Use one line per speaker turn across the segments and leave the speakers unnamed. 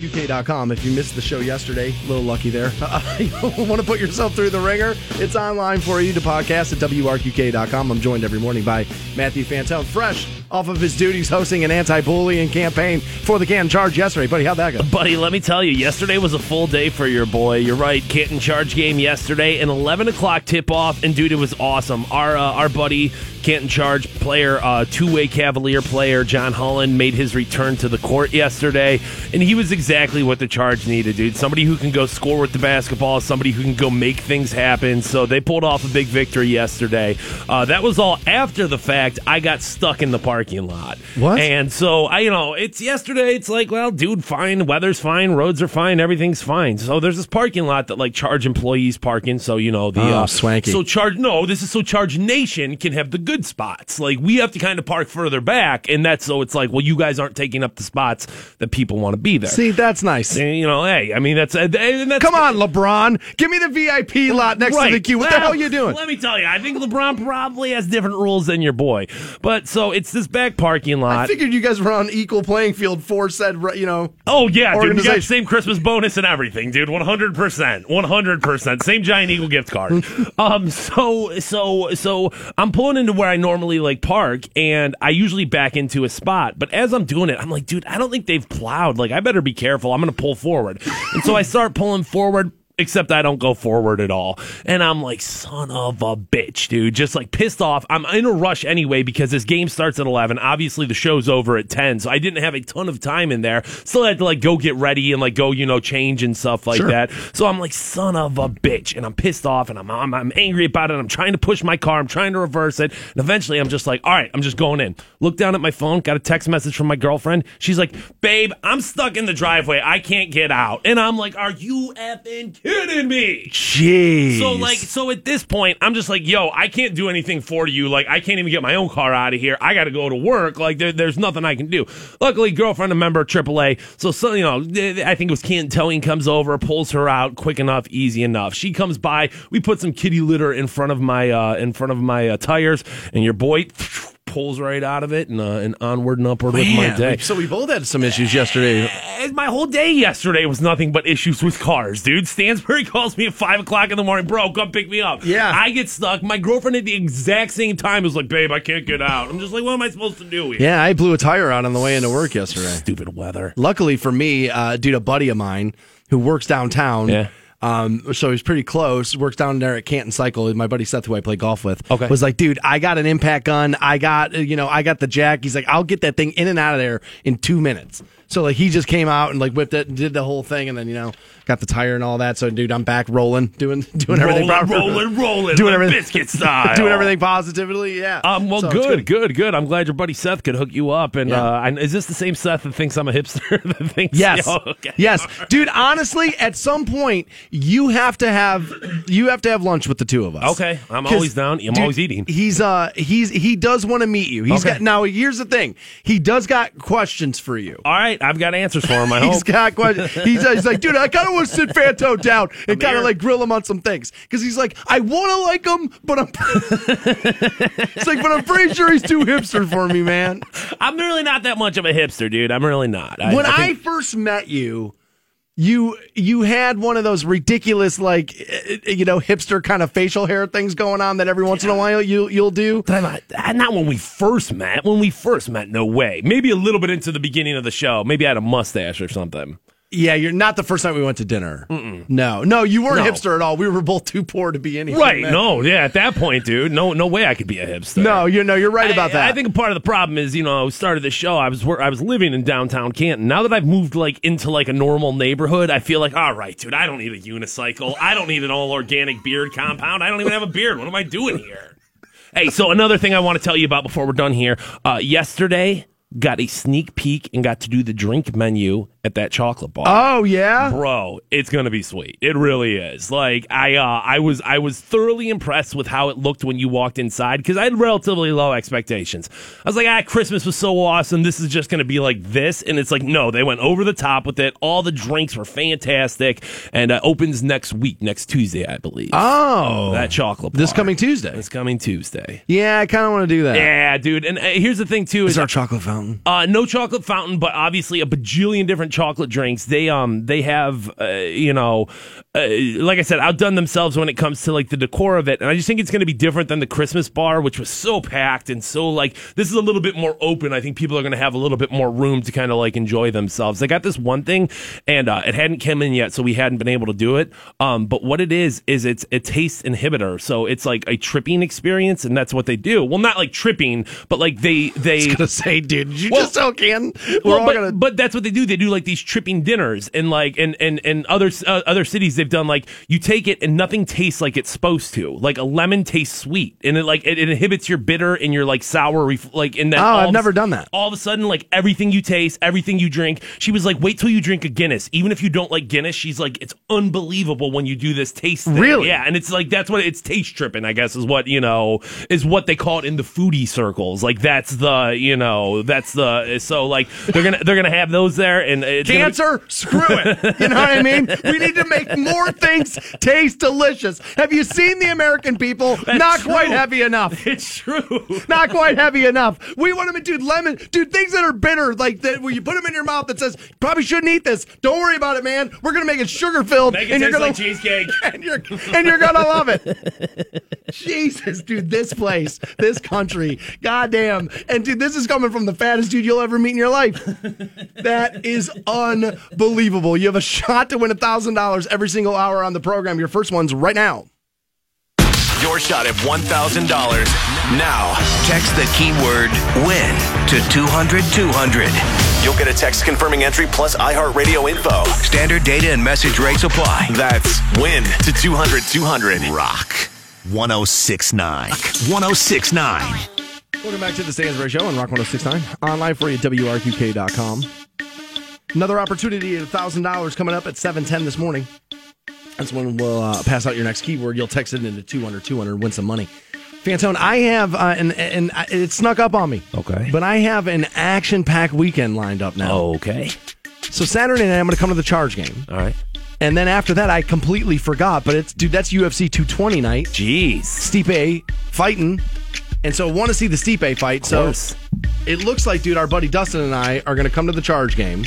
UK.com. If you missed the show yesterday, a little lucky there. You want to put yourself through the ringer? It's online for you to podcast at WRQK.com. I'm joined every morning by Matthew Fantel. fresh off of his duties hosting an anti bullying campaign for the Canton Charge yesterday. Buddy, how'd that go?
Buddy, let me tell you, yesterday was a full day for your boy. You're right. Canton Charge game yesterday, an 11 o'clock tip off, and dude, it was awesome. Our, uh, our buddy, Canton Charge player, uh, two way Cavalier player, John Holland, made his return to the court yesterday, and he was exactly what the Charge needed, dude. Somebody who can go score with the basketball, somebody who can go make things happen. So they pulled off a big victory yesterday. Uh, that was all after the fact. I got stuck in the parking lot.
What?
And so I, you know, it's yesterday. It's like, well, dude, fine. Weather's fine. Roads are fine. Everything's fine. So there's this parking lot that like Charge employees parking. So you know the
Oh,
uh,
swanky.
So Charge, no, this is so Charge Nation can have the good spots. Like we have to kind of park further back, and that's so it's like, well, you guys aren't taking up the spots that people want to be there.
See, that's nice.
And, you know, hey, I mean that's, and that's
Come on, LeBron. Give me the VIP lot next to the queue. What the hell are you doing?
Let me tell you, I think LeBron probably has different rules than your boy. But so it's this back parking lot.
I figured you guys were on equal playing field for said, you know.
Oh yeah, dude, we got the same Christmas bonus and everything, dude. One hundred percent, one hundred percent. Same Giant Eagle gift card. um, so so so I'm pulling into where I normally like park, and I usually back into a spot. But as I'm doing it, I'm like, dude, I don't think they've plowed. Like, I better be careful. I'm gonna pull forward, and so I start pulling forward. Except I don't go forward at all. And I'm like, son of a bitch, dude. Just like pissed off. I'm in a rush anyway because this game starts at 11. Obviously, the show's over at 10. So I didn't have a ton of time in there. Still had to like go get ready and like go, you know, change and stuff like
Sure.
that. So I'm like, son of a bitch. And I'm pissed off and I'm, I'm, I'm angry about it. I'm trying to push my car. I'm trying to reverse it. And eventually I'm just like, all right, I'm just going in. Look down at my phone, got a text message from my girlfriend. She's like, babe, I'm stuck in the driveway. I can't get out. And I'm like, are you effing kidding me?
Jeez.
So like so at this point I'm just like yo I can't do anything for you like I can't even get my own car out of here I got to go to work like there, there's nothing I can do. Luckily girlfriend a member of AAA so so you know I think it was Canton Towing comes over pulls her out quick enough easy enough. She comes by we put some kitty litter in front of my uh in front of my uh, tires and your boy pulls right out of it and uh, and onward and upward with my day.
so we both had some issues yesterday.
And my whole day yesterday was nothing but issues with cars, dude. Stansbury calls me at five o'clock in the morning, bro, come pick me up.
Yeah.
I get stuck. My girlfriend at the exact same time is like, babe, I can't get out. I'm just like, what am I supposed to do here?
Yeah, I blew a tire out on the way into work yesterday.
Stupid weather.
Luckily for me, uh, dude, a buddy of mine who works downtown.
Yeah.
Um, so he's pretty close. Works down there at Canton Cycle. My buddy Seth, who I play golf with,
Okay.
was like, "Dude, I got an impact gun. I got, you know, I got the jack." He's like, "I'll get that thing in and out of there in two minutes." So like, he just came out and like whipped it, and did the whole thing, and then you know, got the tire and all that. So dude, I'm back rolling, doing doing everything,
Rolling,
proper-
rolling, rolling,
doing everything,
biscuit style.
doing everything positively. Yeah.
Um, well,
So it's
good, good, good. I'm glad your buddy Seth could hook you up. And
Yeah.
uh, is this the same Seth that thinks I'm a hipster? that thinks,
Yes.
Oh, okay.
Yes. Dude, honestly, at some point you have to have you have to have lunch with the two of us.
Okay. I'm always down. I'm
dude,
always eating.
He's uh he's he does want to meet you. He's
Okay.
got now here's the thing. He does got questions for you.
All right, I've got answers for him. I
He's
hope.
got questions. He's, he's like, dude, I kind of want to sit Fanto down and kind of like grill him on some things because he's like, I want to like him, but I'm. it's like, but I'm pretty sure he's too hipster for me, man.
I'm really not that much of a hipster, dude. I'm really not. I,
when
I
I, first met you, you you had one of those ridiculous like eh, you know hipster kind of facial hair things going on that every once in a while you you'll do.
Not, uh, not when we first met. When we first met, no way. Maybe a little bit into the beginning of the show. Maybe I had a mustache or something.
Yeah, you're not the first time we went to dinner. No, no, you weren't
No.
hipster at all. We were both too poor to be anything.
Right?
man.
No, yeah. At that point, dude, no, no way I could be a hipster.
no, you know you're right about that.
I think a part of the problem is, you know, I started the show. I was I was living in downtown Canton. Now that I've moved like into like a normal neighborhood, I feel like, all right, dude, I don't need a unicycle. I don't need an all organic beard compound. I don't even have a beard. What am I doing here? Hey, so another thing I want to tell you about before we're done here. Uh, yesterday, got a sneak peek and got to do the drink menu at that chocolate bar.
oh yeah,
Bro, it's gonna be sweet. It really is. Like I, uh, I was, I was thoroughly impressed with how it looked when you walked inside because I had relatively low expectations. I was like, ah, Christmas was so awesome. This is just gonna be like this, and it's like, no, they went over the top with it. All the drinks were fantastic, and uh, opens next week, next Tuesday, I believe.
oh
that chocolate. Bar.
This coming Tuesday.
This coming Tuesday.
Yeah, I kind of want to do that.
Yeah, dude. And uh, here's the thing too:
Is
is
a chocolate fountain?
uh, no chocolate fountain, but obviously a bajillion different chocolate drinks, they um they have uh, you know, uh, like I said, outdone themselves when it comes to like the decor of it, and I just think it's going to be different than the Christmas bar, which was so packed and so like this is a little bit more open. I think people are going to have a little bit more room to kind of like enjoy themselves. They got this one thing, and uh, it hadn't come in yet, so we hadn't been able to do it. Um, but what it is is it's a taste inhibitor, so it's like a tripping experience, and that's what they do. Well, not like tripping, but like they they
gonna say, dude, you
Well-
just so can. We're
well,
all
but,
gonna.
but that's what they do. They do like these tripping dinners, and like and and and other uh, other cities they've done like you take it and nothing tastes like it's supposed to. Like a lemon tastes sweet, and it like it, it inhibits your bitter and your like sour. Ref- like in that.
Oh, I've never done that.
All of a sudden, like everything you taste, everything you drink. She was like, "Wait till you drink a Guinness, even if you don't like Guinness." She's like, "It's unbelievable when you do this taste." Thing.
Really?
Yeah, and it's like that's what it's taste tripping. I guess is what you know is what they call it in the foodie circles. Like that's the you know that's the so like they're gonna they're gonna have those there and it's gonna be-
Cancer, screw it. You know what I mean? We need to make more things taste delicious. Have you seen the American people? Not
true.
quite heavy enough.
It's true.
Not quite heavy enough. We want them to dude lemon, dude things that are bitter, like that where you put them in your mouth that says probably shouldn't eat this. Don't worry about it, man. We're gonna make it sugar filled,
Make it
and you're
taste
gonna
like cheesecake.
and you're and you're gonna love it. Jesus, dude, this place, this country, goddamn, and dude, this is coming from the fattest dude you'll ever meet in your life. That is unbelievable. You have a shot to win a thousand dollars every single hour on the program. Your first one's right now.
Your shot at $1,000. Now, text the keyword WIN to 200 200. You'll get a text confirming entry plus iHeartRadio info. Standard data and message rates apply. That's WIN to 200 200.
Rock 1069. 1069.
Welcome back to the Stansbury Show on Rock 1069. Online for you at WRQK.com. Another opportunity at $1,000 coming up at 710 this morning. That's when we'll uh, pass out your next keyword. You'll text it into 200 200 win some money. Fantone, I have, uh, and, and I- it snuck up on me.
Okay.
But I have an action packed weekend lined up now.
Okay.
So Saturday night, I'm going to come to the charge game.
All right.
And then after that, I completely forgot. But it's, dude, that's UFC 220 night.
Jeez.
Stipe fighting. And so I want to see the Stipe fight. So it looks like, dude, our buddy Dustin and I are going to come to the charge game.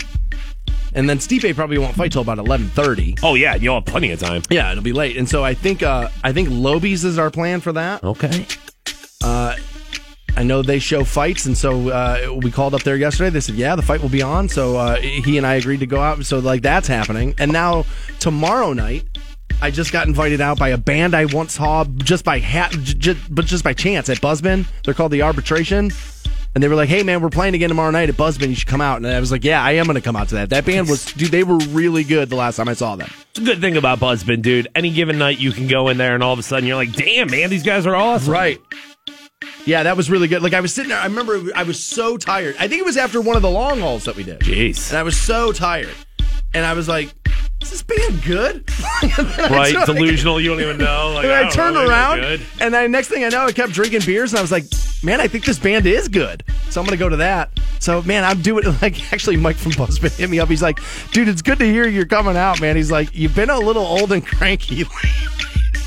And then Stipe probably won't fight till about 11:30.
Oh yeah, you'll have plenty of time.
Yeah, it'll be late. And so I think uh I think Lobies is our plan for that.
Okay.
I know they show fights, and so uh, we called up there yesterday. They said, "Yeah, the fight will be on." So uh, he and I agreed to go out. So like that's happening. And now tomorrow night, I just got invited out by a band I once saw just by ha- j- j- but just by chance at Buzzbin. They're called the Arbitration. And they were like, "Hey man, we're playing again tomorrow night at Buzzbin. You should come out." And I was like, "Yeah, I am going to come out to that." That band was, dude, they were really good the last time I saw them.
It's a good thing about Buzzbin, dude. Any given night you can go in there and all of a sudden you're like, damn, man, these guys are awesome.
Right. Yeah, that was really good. Like I was sitting there, I remember I was so tired. I think it was after one of the long hauls that we did.
Jeez.
And I was so tired. And I was like, is this band good? I
Right, delusional. You don't even know. Like,
And I,
don't
turned
know,
around, and then next thing I know, I kept drinking beers, and I was like, "Man, I think this band is good." So I'm gonna go to that. So man, I'm doing like actually, Mike from Buzzbin hit me up. He's like, "Dude, it's good to hear you're coming out, man." He's like, "You've been a little old and cranky."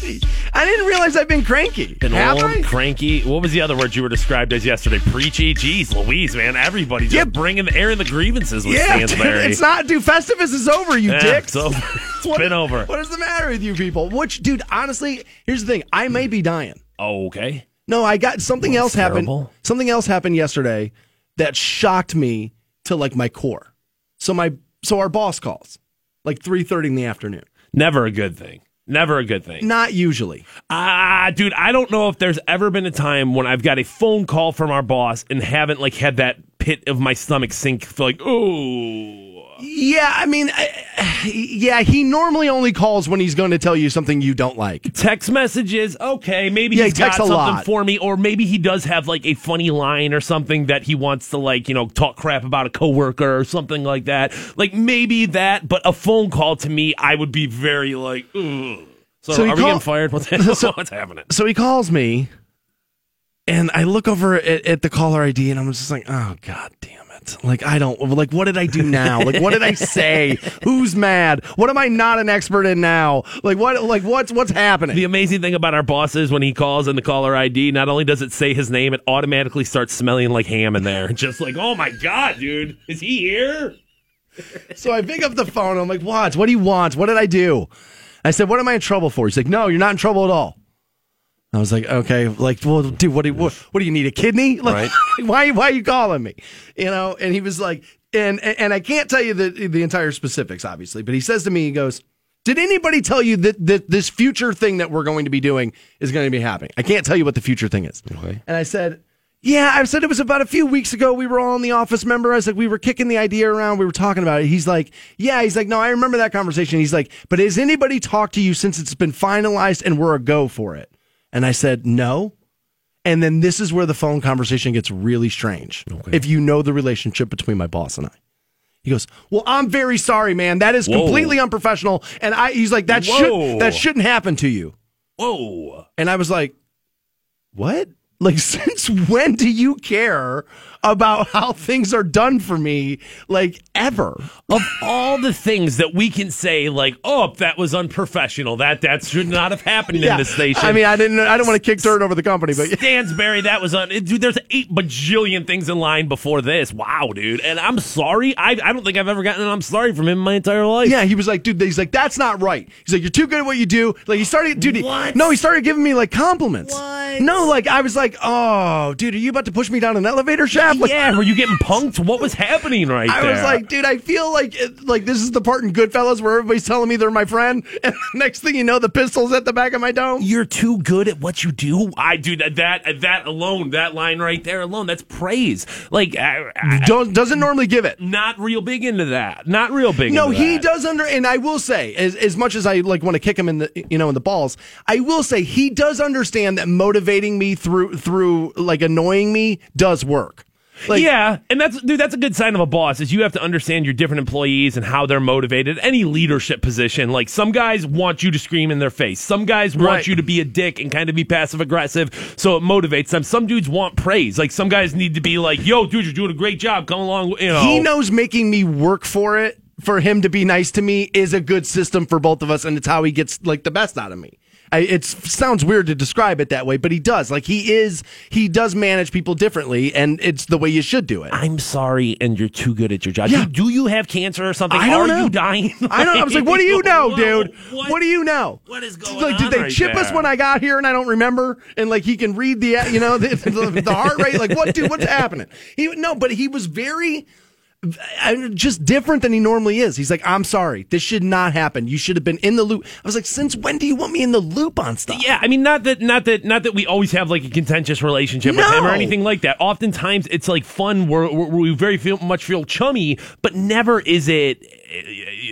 Lately." I didn't realize I've been cranky.
Been
Have I?
cranky. What was the other word you were described as yesterday? Preachy. Jeez, Louise, man. Everybody just
Yeah.
bringing the air in the grievances with
Yeah,
Stansberry.
it's not, dude. Festivus is over, you
Yeah,
dicks.
it's over. It's
What-
been over.
What is the matter with you people? Which, dude, honestly, here's the thing. I may be dying.
Oh, okay.
No, I got something else
that's
happened. Something else happened yesterday that shocked me to like my core. So my so our boss calls like three thirty in the afternoon.
Never a good thing. Never a good thing.
Not usually.
Ah, dude, I don't know if there's ever been a time when I've got a phone call from our boss and haven't like had that pit of my stomach sink. Feel like, oh,
Yeah, I mean, I, yeah, he normally only calls when he's going to tell you something you don't like.
text messages. Okay, maybe
Yeah,
he's
he
got something
lot.
for me, or maybe he does have like a funny line or something that he wants to like, you know, talk crap about a coworker or something like that. Like maybe that, but a phone call to me, I would be very like, ugh. So,
So
are we getting fired? What's,
So-
what's happening?
So he calls me, and I look over at, at the caller ID, and I'm just like, oh god damn it! Like I don't like what did I do now? Like what did I say? Who's mad? What am I not an expert in now? Like what? Like what's what's happening?
The amazing thing about our boss is when he calls in the caller ID, not only does it say his name, it automatically starts smelling like ham in there. Just like, oh my god, dude, is he here?
So I pick up the phone. I'm like, "What? What do you want? What did I do?" I said, "What am I in trouble for?" He's like, "No, you're not in trouble at all." I was like, "Okay, like, well, dude, what do you, what, what do you need? A kidney? Like, why why are you calling me? You know?" And he was like, and and I can't tell you the the entire specifics, obviously, but he says to me, he goes. Did anybody tell you that, that this future thing that we're going to be doing is going to be happening? I can't tell you what the future thing is.
Okay.
And I said, yeah, I said it was about a few weeks ago. We were all in the office. Remember, I was like, we were kicking the idea around. We were talking about it. He's like, yeah. He's like, no, I remember that conversation. He's like, but has anybody talked to you since it's been finalized and we're a go for it? And I said, no. And then this is where the phone conversation gets really strange. If you know the relationship between my boss and I. He goes, "Well, I'm very sorry, man. That is
Whoa.
completely unprofessional." And I, he's like, "That
Whoa.
should that shouldn't happen to you."
Whoa.
And I was like, what? Like, since when do you care about how things are done for me? Like, ever?
Of all the things that we can say, like, oh, that was unprofessional. That that should not have happened in the station.
I mean, I didn't. I don't want to kick dirt over the company, but
Stansberry, that was un- dude. There's eight bajillion things in line before this. Wow, dude. And I'm sorry. I I don't think I've ever gotten an I'm sorry from him in my entire life.
yeah, he was like, dude. He's like, that's not right. He's like, you're too good at what you do. Like, he started, dude.
What?
no, he started giving me like compliments.
What?
No, like I was like, oh, dude, are you about to push me down an elevator shaft? Like,
yeah. Were you getting punked? What was happening right there?
I
there?
was like, dude, I feel like it, like this is the part in Goodfellas where everybody's telling me they're my friend, and next thing you know, the pistol's at the back of my dome.
you're too good at what you do. I do that. That that alone, that line right there alone, that's praise. Like, I, I,
Don't, doesn't normally give it.
not real big into that. Not real big.
No, he
that.
does under, and I will say, as as much as I like want to kick him in the, you know, in the balls, I will say he does understand that motivating me through through like annoying me does work. Like,
yeah, and that's dude. That's a good sign of a boss. Is you have to understand your different employees and how they're motivated. Any leadership position, like some guys want you to scream in their face. Some guys want
Right.
you to be a dick and kind of be passive aggressive, so it motivates them. Some dudes want praise. Like some guys need to be like, "Yo, dude, you're doing a great job. Come along." You know,
he knows making me work for it for him to be nice to me is a good system for both of us, and it's how he gets like the best out of me. I, it sounds weird to describe it that way, but he does. Like he is, he does manage people differently, and it's the way you should do it.
I'm sorry, and you're too good at your job.
Yeah.
Do, do you have cancer or something?
I don't
Are
know.
you dying?
I don't. I was like, "What do you know,
Whoa,
dude?
What,
What, do you know?
what is going
like, did they
right
chip us when I got here and I don't remember? And like, he can read the, you know, the, the, the heart rate. Like, what, dude? What's happening? He no, but he was very. Just different than he normally is. He's like, I'm sorry. This should not happen. You should have been in the loop. I was like, since when do you want me in the loop on stuff?
Yeah, I mean, not that, not that, not that we always have like a contentious relationship with him or anything like that. Oftentimes, it's like fun. Where, where we very feel, much feel chummy, but never is it.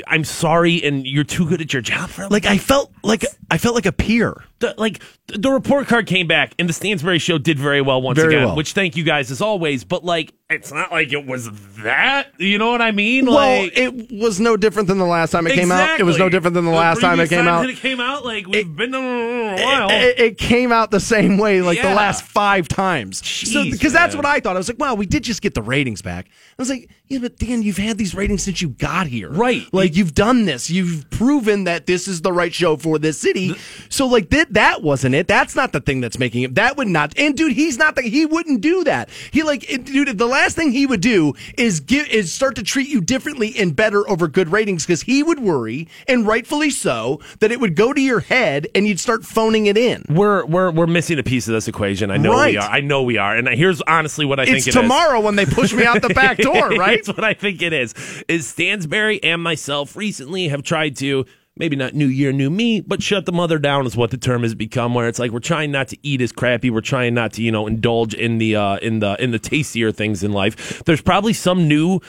I'm sorry, and you're too good at your job for
Like I felt like I felt like a peer.
the, like the report card came back and the Stansbury show did very well once
Very
again,
well.
which thank you guys as always. But like, it's not like it was that. You know what I mean?
Well,
like,
it was no different than the last time it came out. It was no different than the last time it came out.
It came out like we've been a while.
It, it came out the same way like the last five times. so because that's what I thought. I was like, wow, we did just get the ratings back. I was like, yeah, but Dan, you've had these ratings since you got here.
Right.
Like you've done this. You've proven that this is the right show for this city. so like that that wasn't it. That's not the thing that's making it. That would not and dude, he's not the he wouldn't do that. He like it- dude, the last thing he would do is give is start to treat you differently and better over good ratings because he would worry, and rightfully so, that it would go to your head and you'd start phoning it in.
We're we're we're missing a piece of this equation. I know
Right.
we are. I know we are. And here's honestly what I think
It's
it is.
tomorrow when they push me out the back door, right?
Here's what I think it is. Is Stansberry and myself recently have tried to maybe not new year, new me, but shut the mother down is what the term has become. Where it's like we're trying not to eat as crappy. We're trying not to you know indulge in the uh, in the in the tastier things in life. There's probably some new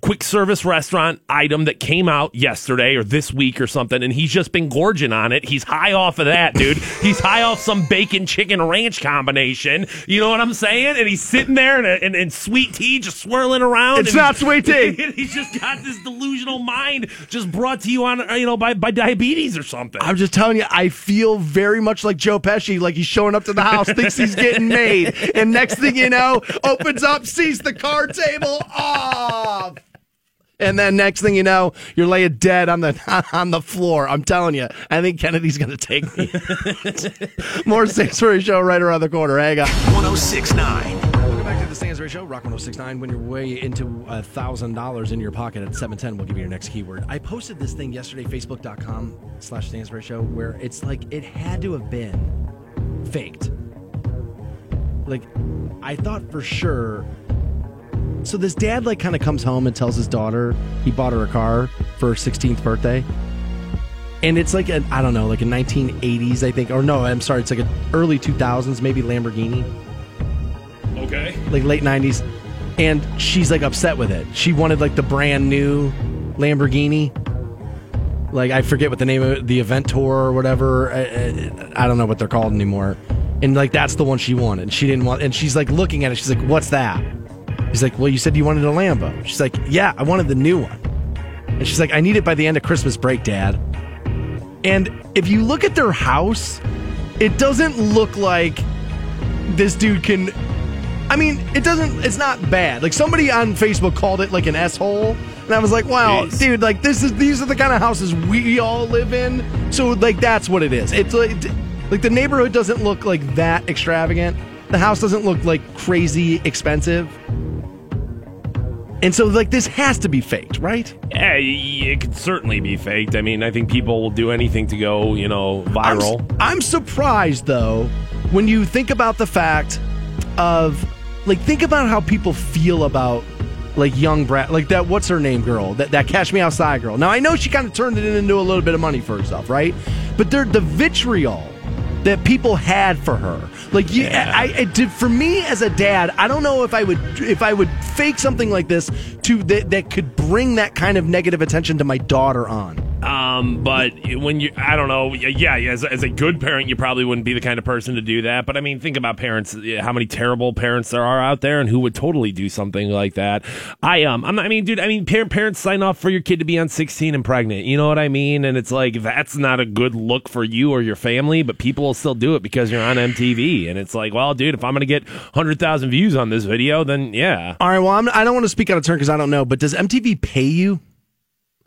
quick service restaurant item that came out yesterday or this week or something, and he's just been gorging on it. He's high off of that, dude. he's high off some bacon chicken ranch combination. You know what I'm saying? And he's sitting there and, and, and sweet tea just swirling around.
It's not sweet tea.
he's just got this delusional mind just brought to you on you know by, by diabetes or something.
I'm just telling you, I feel very much like Joe Pesci, like he's showing up to the house, thinks he's getting made, and next thing you know, opens up, sees the card table off. And then next thing you know, you're laying dead on the on the floor. I'm telling you, I think Kennedy's going to take me. More Stansbury Show right around the corner. Hang on.
1069.
The Stansbury Show, Rock 1069. When you're way into uh, a $1,000 in your pocket at 710, we'll give you your next keyword. I posted this thing yesterday, facebook.com slash Stansbury Show, where it's like it had to have been faked. Like, I thought for sure. So this dad, like, kind of comes home and tells his daughter he bought her a car for her 16th birthday. And it's like I don't know, like a 1980s, I think. Or no, I'm sorry, it's like an early 2000s, maybe Lamborghini
Okay.
like late 90s and she's like upset with it. She wanted like the brand new lamborghini. Like i forget what the name of it, the Aventador or whatever. I, I, I don't know what they're called anymore. And like that's the one she wanted. She didn't want and she's like looking at it. She's like what's that? He's like well you said you wanted a lambo. She's like yeah i wanted the new one. And she's like i need it by the end of christmas break dad. And if you look at their house it doesn't look like this dude can I mean, it doesn't. It's not bad. Like somebody on Facebook called it like an s hole, and I was like, "Wow,
Jeez.
dude! Like this is these are the kind of houses we all live in." So like that's what it is. It's like like the neighborhood doesn't look like that extravagant. The house doesn't look like crazy expensive. And so like this has to be faked, right?
Yeah, it could certainly be faked. I mean, I think people will do anything to go, you know,
I'm,
viral.
I'm surprised though when you think about the fact of like think about how people feel about like young Brad like that what's her name girl that that Cash Me Outside girl. Now I know she kind of turned it into a little bit of money for herself, right? But they're the vitriol that people had for her. Like you,
Yeah.
I, I did for me as a dad. I don't know if I would if I would fake something like this to that that could bring that kind of negative attention to my daughter on.
Um, but when you, I don't know, yeah, as, as a good parent, you probably wouldn't be the kind of person to do that. But I mean, think about parents, how many terrible parents there are out there, and who would totally do something like that. I um, I'm not, I mean, dude, I mean, parent, parents sign off for your kid to be on 16 and pregnant. You know what I mean? And it's like that's not a good look for you or your family, but people will still do it because you're on MTV, and it's like, well, dude, if I'm gonna get hundred thousand views on this video, then yeah.
All right. Well, I'm, I don't want to speak out of turn because I don't know. But does MTV pay you?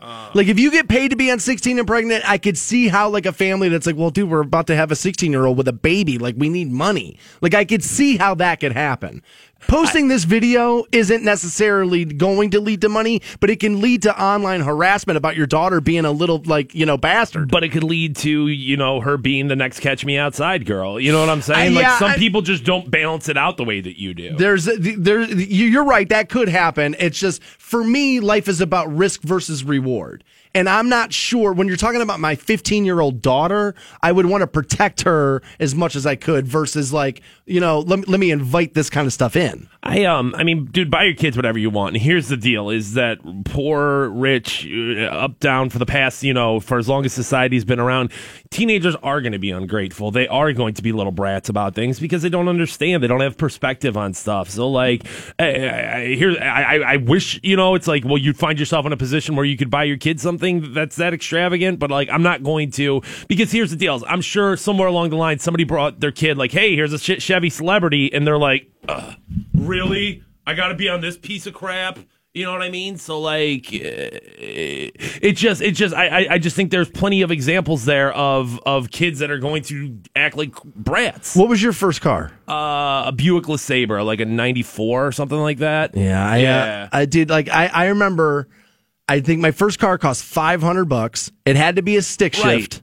Uh. like, if you get paid to be on 16 and pregnant, I could see how like a family that's like, well, dude, we're about to have a 16 year old with a baby. Like, we need money. Like, I could see how that could happen. Posting this video isn't necessarily going to lead to money, but it can lead to online harassment about your daughter being a little like you know bastard.
but it could lead to you know her being the next catch me outside girl you know what i'm saying like
yeah,
some
I-
people just don't balance it out the way that you do
There's there you- you're right that could happen. It's just for me life is about risk versus reward. And I'm not sure when you're talking about my 15 year old daughter, I would want to protect her as much as I could versus like, you know, let, me- let me invite this kind of stuff in.
I um I mean dude buy your kids whatever you want. And here's the deal is that poor rich uh, up down for the past you know for as long as society's been around teenagers are going to be ungrateful. They are going to be little brats about things because they don't understand. They don't have perspective on stuff. So like I, I, here I- I wish you know it's like well you'd find yourself in a position where you could buy your kids something that's that extravagant but like I'm not going to because here's the deal I'm sure somewhere along the line somebody brought their kid like hey here's a Ch- Chevy celebrity and they're like Ugh, really I got to be on this piece of crap you know what I mean? So like, uh, it just, it just, I, I, I just think there's plenty of examples there of of kids that are going to act like brats.
What was your first car?
Uh, a Buick LeSabre, like a '94 or something like that.
Yeah, I,
Yeah.
Uh, I did. Like, I, I remember. I think my first car cost five hundred bucks. It had to be a stick
Right.
shift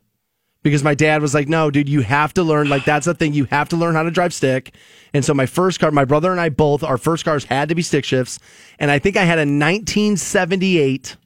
because my dad was like, "No, dude, you have to learn. Like, that's the thing. You have to learn how to drive stick." And so my first car, my brother and I both, our first cars had to be stick shifts. And I think I had a 1978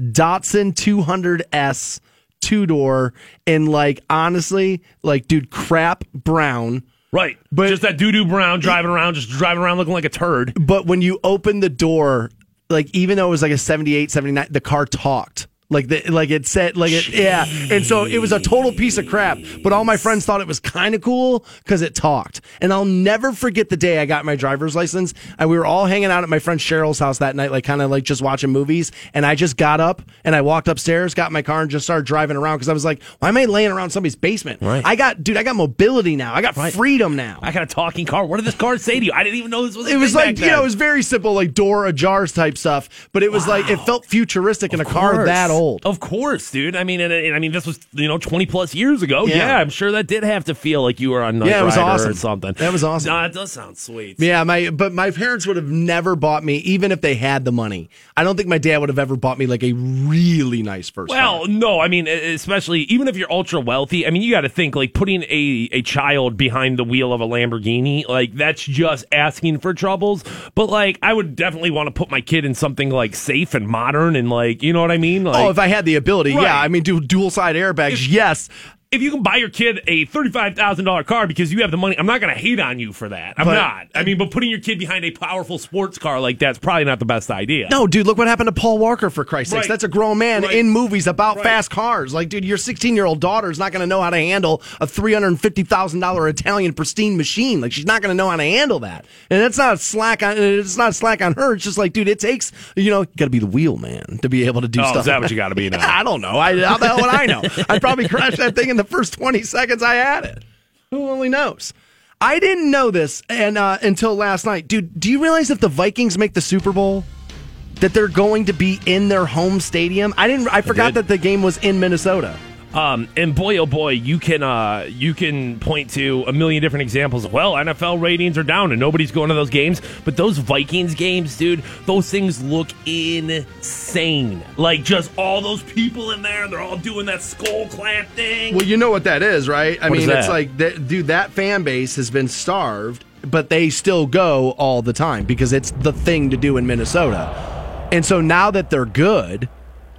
Datsun 200S two door, and like honestly, like, dude, crap brown.
Right,
But-
but just that doo doo brown driving around, just driving around looking like a turd.
But when you open the door, like even though it was like a 78, 79, the car talked. Like the, like it said like it yeah, and so it was a total piece of crap. But all my friends thought it was kind of cool because it talked. And I'll never forget the day I got my driver's license. And we were all hanging out at my friend Cheryl's house that night, like kind of like just watching movies. And I just got up and I walked upstairs, got my car, and just started driving around because I was like, why am I laying around somebody's basement?
Right.
I got dude, I got mobility now. I got freedom now.
I got a talking car. What did this car say to you? I didn't even know this was. a
it was like you know it was very simple like door ajar type stuff but it was like it felt futuristic in a car that old old.
Of course, dude. I mean, and, and I mean, this was you know twenty plus years ago.
Yeah.
Yeah. I'm sure that did have to feel like you were on Knight
Yeah, it was
Rider
awesome.
or something.
That was awesome.
No, it does sound sweet.
Yeah, my but my parents would have never bought me, even if they had the money. I don't think my dad would have ever bought me like a really nice first.
Well,
car.
no, I mean, especially even if you're ultra wealthy, I mean, you got to think like putting a, a child behind the wheel of a Lamborghini, like that's just asking for troubles. But like, I would definitely want to put my kid in something like safe and modern and like, you know what I mean? Like,
oh, if I had the ability,
Right.
yeah. I mean, do dual side airbags, yes.
If you can buy your kid a thirty-five thousand dollar car because you have the money, I'm not going to hate on you for that. I'm
But-
not. I mean, but putting your kid behind a powerful sports car like that's probably not the best idea.
No, dude, look what happened to Paul Walker for Christ's sakes. That's a grown man
Right.
in movies about
Right.
fast cars. Like, dude, your 16 year old daughter is not going to know how to handle a $350,000 Italian pristine machine. Like, she's not going to know how to handle that. And it's not slack on. It's not slack on her. It's just like, dude, it takes you know, got to be the wheel man to be able to do
Oh, is
stuff.
that what you gotta be now?
I don't know. I, how the hell would I know? I'd probably crash that thing in the first 20 seconds I had it. Who only knows? I didn't know this and uh, until last night, dude. Do you realize if the Vikings make the Super Bowl, that they're going to be in their home stadium? I didn't. I forgot
did.
that the game was in Minnesota.
Um, and boy, oh boy, you can uh, you can point to a million different examples. of, Well, NFL ratings are down and nobody's going to those games, but those Vikings games, dude, those things look insane. Like just all those people in there, they're all doing that skull clap thing.
Well, you know what that is, right? I
What
mean, it's like, that, dude, that fan base has been starved, but they still go all the time because it's the thing to do in Minnesota. And so now that they're good,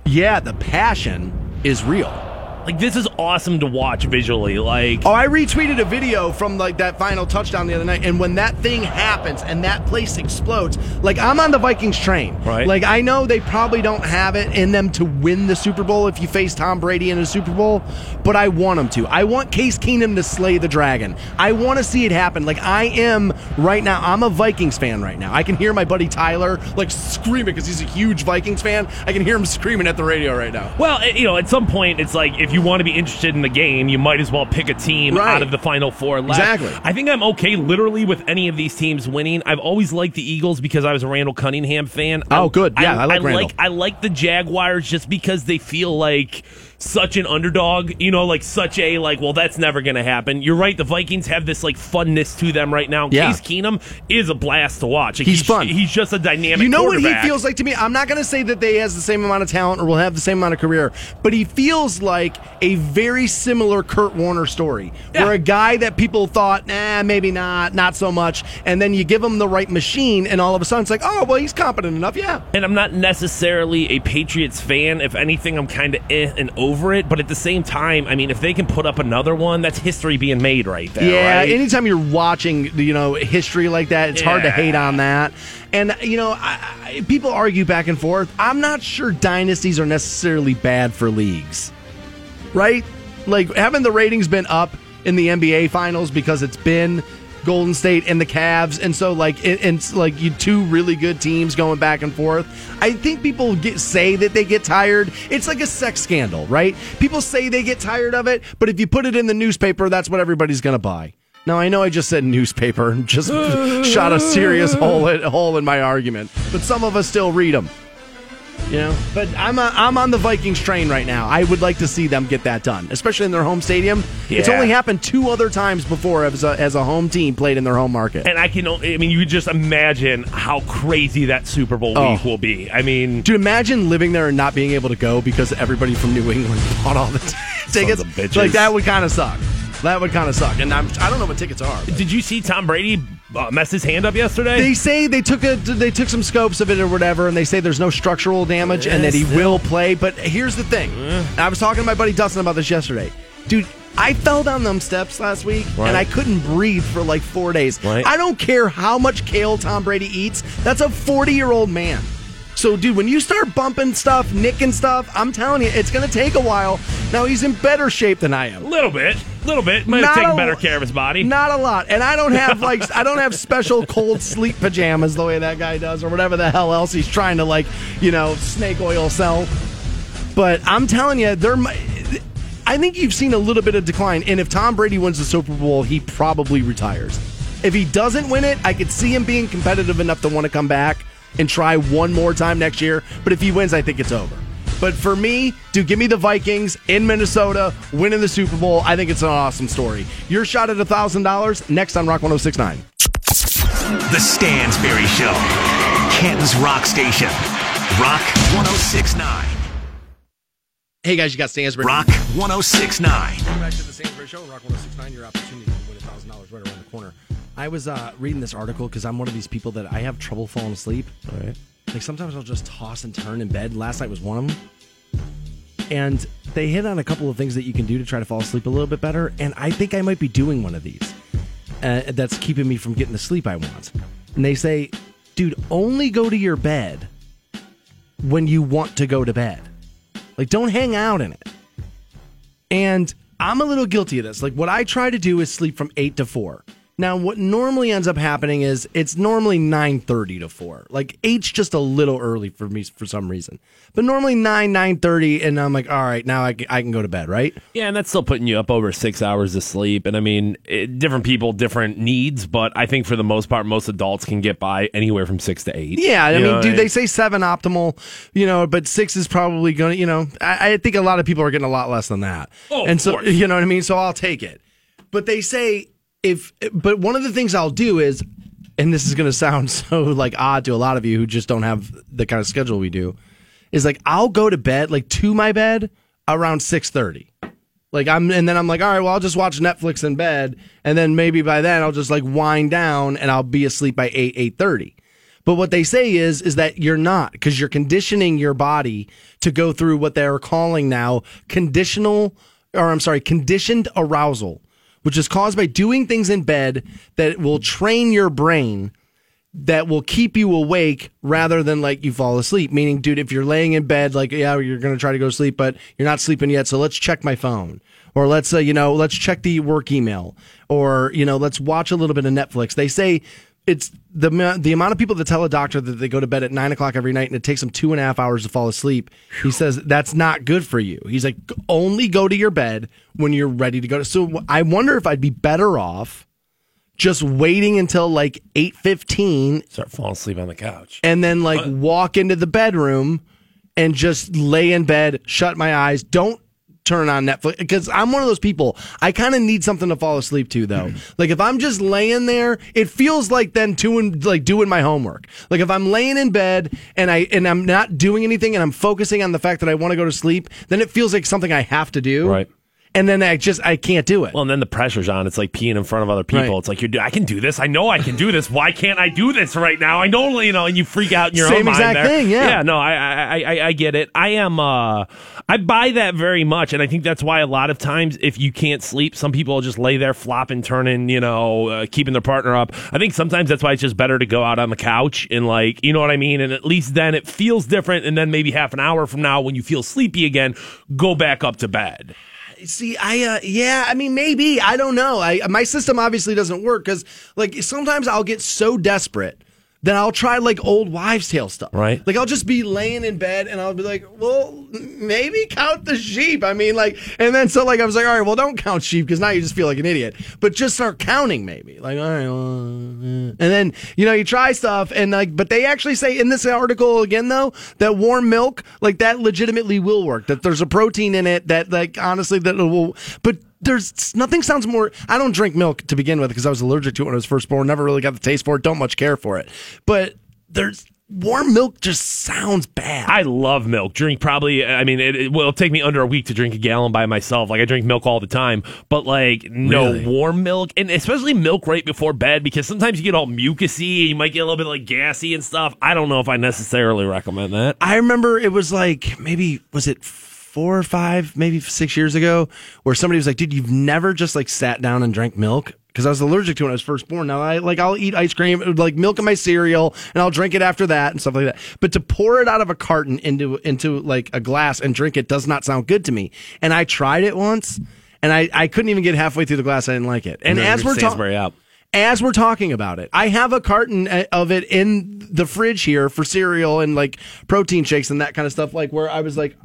yeah, the passion is real.
Like this is awesome to watch visually. Like
Oh, I retweeted a video from like that final touchdown the other night, and when that thing happens and that place explodes, like I'm on the Vikings train.
Right.
Like I know they probably don't have it in them to win the Super Bowl if you face Tom Brady in a Super Bowl, but I want them to. I want Case Keenum to slay the dragon. I want to see it happen. Like I am right now. I'm a Vikings fan right now. I can hear my buddy Tyler like screaming because he's a huge Vikings fan. I can hear him screaming at the radio right now.
Well, you know, at some point, it's like if you want to be interested in the game, you might as well pick a team
Right.
out of the final four left.
Exactly.
I think I'm okay literally with any of these teams winning. I've always liked the Eagles because I was a Randall Cunningham fan.
Oh, good. Yeah, I like Randall.
like I like the Jaguars just because they feel like such an underdog, you know, like such a like, well, that's never going to happen. You're right. The Vikings have this like funness to them right now.
Yeah.
Case Keenum is a blast to watch. Like,
He's fun.
He's just a dynamic.
You know what he feels like to me? I'm not going to say that they has the same amount of talent or will have the same amount of career, but he feels like a very similar Kurt Warner story,
Yeah.
where a guy that people thought, nah, maybe not, not so much, and then you give him the right machine, and all of a sudden it's like, oh, well, he's competent enough, yeah.
And I'm not necessarily a Patriots fan. If anything, I'm kind of eh and over it. But at the same time, I mean, if they can put up another one, that's history being made right there.
Yeah,
right?
anytime you're watching, you know, history like that, it's hard to hate on that. And you know, I, I, people argue back and forth. I'm not sure dynasties are necessarily bad for leagues, right? Like, haven't the ratings been up in the NBA finals because it's been Golden State and the Cavs, and so like, it, it's like you two really good teams going back and forth. I think people get say that they get tired. It's like a sex scandal, right? People say they get tired of it, but if you put it in the newspaper, that's what everybody's going to buy. Now I know I just said newspaper and just shot a serious hole hole in my argument, but some of us still read them. You know, but I'm a, I'm on the Vikings train right now. I would like to see them get that done, especially in their home stadium. It's only happened two other times before as a, as a home team played in their home market.
And I can, only- I mean, you could just imagine how crazy that Super Bowl
Oh.
week will be. I mean,
Dude, imagine living there and not being able to go because everybody from New England bought all the t- tickets. Like that would kind of suck. That would kind of suck. And I'm, I don't know what tickets are. but-
did you see Tom Brady uh, mess his hand up yesterday?
They say they took a they took some scopes of it or whatever, and they say there's no structural damage and that he will play. But here's the thing: I was talking to my buddy Dustin about this yesterday, dude. I fell down them steps last week
Right.
and I couldn't breathe for like four days.
Right.
I don't care how much kale Tom Brady eats. That's a 40 year old man. So, dude, when you start bumping stuff, nicking stuff, I'm telling you, it's going to take a while. Now, he's in better shape than I am.
A little bit, A little bit. Might have taken better care of his body.
Not a lot. And I don't have like I don't have special cold sleep pajamas the way that guy does or whatever the hell else he's trying to like, you know, snake oil sell. But I'm telling you, there I think you've seen a little bit of decline and if Tom Brady wins the Super Bowl, he probably retires. If he doesn't win it, I could see him being competitive enough to want to come back and try one more time next year, but if he wins, I think it's over. But for me, dude, give me the Vikings in Minnesota winning the Super Bowl. I think it's an awesome story. Your shot at $1,000 next on Rock 1069.
The Stansberry Show. Canton's Rock Station. Rock 1069.
Hey guys, you got Stansbury.
Rock 1069.
Welcome back to the Stansbury Show, Rock 1069. Your opportunity to win $1,000 right around the corner. I was uh, reading this article because I'm one of these people that I have trouble falling asleep.
All right.
Like sometimes I'll just toss and turn in bed. Last night was one of them. And they hit on a couple of things that you can do to try to fall asleep a little bit better. And I think I might be doing one of these uh, that's keeping me from getting the sleep I want. And they say, dude, only go to your bed when you want to go to bed. Like, don't hang out in it. And I'm a little guilty of this. Like, what I try to do is sleep from 8 to 4. Now, what normally ends up happening is it's normally 9:30 to 4. Like 8's just a little early for me for some reason. But normally 9 9:30 and I'm like, "All right, now I can, I can go to bed, right?"
Yeah, and that's still putting you up over six hours of sleep. And I mean, it, different people, different needs, but I think for the most part, most adults can get by anywhere from six to eight.
Yeah, I mean,
know,
dude, they say 7 optimal, you know, but 6 is probably going to, you know, I, I think a lot of people are getting a lot less than that.
Oh, of
and so,
course.
you know what I mean? So I'll take it. But they say if but one of the things I'll do is and this is going to sound so like odd to a lot of you who just don't have the kind of schedule we do is like I'll go to bed like to my bed around 6:30. Like I'm and then I'm like, all right, well I'll just watch Netflix in bed and then maybe by then I'll just like wind down and I'll be asleep by 8 8:30. But what they say is is that you're not because you're conditioning your body to go through what they're calling now conditional or I'm sorry, conditioned arousal, which is caused by doing things in bed that will train your brain that will keep you awake rather than like you fall asleep. Meaning, dude, if you're laying in bed, like, yeah, you're going to try to go to sleep, but you're not sleeping yet. So let's check my phone or let's, uh, you know, let's check the work email or, you know, let's watch a little bit of Netflix. They say it's the, the amount of people that tell a doctor that they go to bed at nine o'clock every night and it takes them two and a half hours to fall asleep. He says that's not good for you. He's like, only go to your bed when you're ready to go to. So I wonder if I'd be better off just waiting until like 8:15
start falling asleep on the couch.
and then like walk into the bedroom and just lay in bed, shut my eyes, don't turn on Netflix because I'm one of those people. I kind of need something to fall asleep to though. Mm-hmm. like if I'm just laying there, it feels like then doing like doing my homework. Like if I'm laying in bed and I and I'm not doing anything and I'm focusing on the fact that I want to go to sleep, then it feels like something I have to do.
Right.
And then I just I can't do it.
Well, and then the pressure's on. It's like peeing in front of other people.
Right.
It's like you're. I can do this. I know I can do this. Why can't I do this right now? I know, you know, and you freak out in your
Same
own mind.
exact
there.
thing, yeah.
Yeah. No, I, I, I, I get it. I am. uh I buy that very much, and I think that's why a lot of times, if you can't sleep, some people just lay there flopping, turning, you know, uh, keeping their partner up. I think sometimes that's why it's just better to go out on the couch and like, you know what I mean. And at least then it feels different. And then maybe half an hour from now, when you feel sleepy again, go back up to bed.
See, I uh, yeah, I mean maybe I don't know. I my system obviously doesn't work because like sometimes I'll get so desperate that I'll try like old wives' tale stuff.
Right.
Like I'll just be laying in bed and I'll be like, well, maybe count the sheep. I mean, like, and then so like I was like, all right, well, don't count sheep because now you just feel like an idiot. But just start counting maybe. Like, all right, well, uh, and then you know you try stuff and like, but they actually say in this article again though that warm milk like that legitimately will work. That there's a protein in it that like honestly that will, but. There's nothing sounds more. I don't drink milk to begin with because I was allergic to it when I was first born. Never really got the taste for it. Don't much care for it. But there's warm milk just sounds bad.
I love milk. Drink probably. I mean, it, it will take me under a week to drink a gallon by myself. Like I drink milk all the time, but like no
Really?
warm milk, and especially milk right before bed because sometimes you get all mucusy. You might get a little bit like gassy and stuff. I don't know if I necessarily recommend that.
I remember it was like maybe was it four or five, maybe six years ago, where somebody was like, "Dude, you've never just like sat down and drank milk." Because I was allergic to it when I was first born. Now I like I'll eat ice cream, like milk in my cereal, and I'll drink it after that and stuff like that. But to pour it out of a carton into into like a glass and drink it does not sound good to me. And I tried it once, and I I couldn't even get halfway through the glass. I didn't like it. And,
then
as we're talking, as we're talking about it, I have a carton uh, of it in the fridge here for cereal and like protein shakes and that kind of stuff. Like where I was like,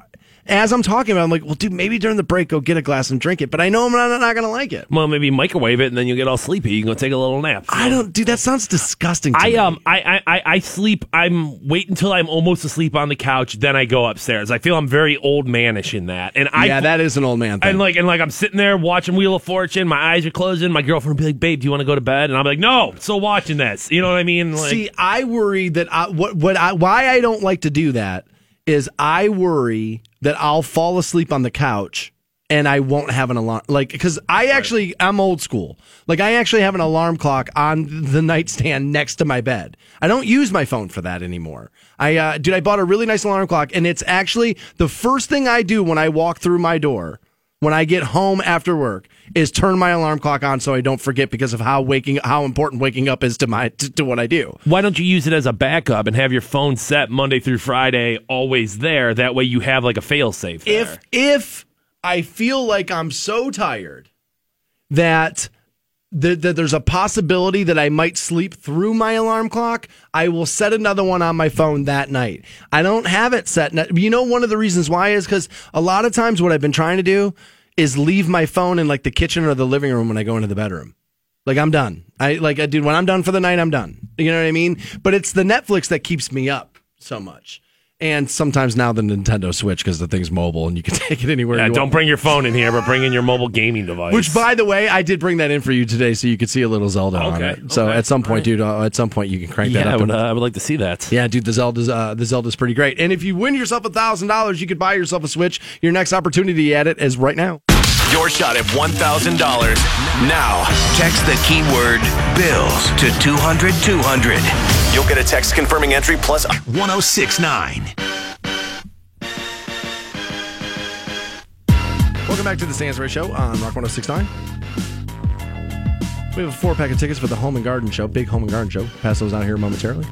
as I'm talking about, it, I'm like, well, dude, maybe during the break, go get a glass and drink it. But I know I'm not, not going to like it.
Well, maybe microwave it and then you'll get all sleepy. You can go take a little nap.
I don't, dude. That sounds disgusting. To
I
me.
um I, I I- I sleep. I'm wait until I'm almost asleep on the couch, then I go upstairs. I feel I'm very old manish in that, and I
yeah, that is an old man thing.
and like and like I'm sitting there watching Wheel of Fortune. My eyes are closing. My girlfriend will be like, "Babe, do you want to go to bed?" And I'm like, "No, still watching this." You know what I mean? Like,
See, I worry that I, what what I why I don't like to do that is I worry that I'll fall asleep on the couch and I won't have an alarm. Like because I actually I'm old school. Like I actually have an alarm clock on the nightstand next to my bed. I don't use my phone for that anymore. I uh, dude I bought a really nice alarm clock and it's actually the first thing I do when I walk through my door when I get home after work is turn my alarm clock on so I don't forget because of how waking how important waking up is to my to, to what I do.
why don't you use it as a backup and have your phone set Monday through Friday always there? That way you have like a fail safe.
If if I feel like I'm so tired that that, that there's a possibility that I might sleep through my alarm clock, I will set another one on my phone that night. I don't have it set. You know, one of the reasons why is because a lot of times what I've been trying to do is leave my phone in like the kitchen or the living room when I go into the bedroom. Like I'm done. I like I dude when I'm done for the night, I'm done. You know what I mean? But it's the Netflix that keeps me up so much. And sometimes now the Nintendo Switch because the thing's mobile and you can take it anywhere
yeah,
you
don't
want.
bring your phone in here, but bring in your mobile gaming device.
Which, by the way, I did bring that in for you today, so you could see a little Zelda on it. So
okay,
at some point,
all right.
dude, uh, at some point you can crank that
yeah, I
up.
would,
and-
uh, I would like to see that.
yeah, dude, the Zelda's uh, the Zelda's pretty great. And if you win yourself a thousand dollars, you could buy yourself a Switch. Your next opportunity at it is right now.
Your shot at $1,000. Now, text the keyword bills to 200 200. You'll get a text confirming entry plus
1069.
Welcome back to the Stansbury Show on Rock 1069. We have a four pack of tickets for the Home and Garden Show, big Home and Garden Show. Pass those out here momentarily.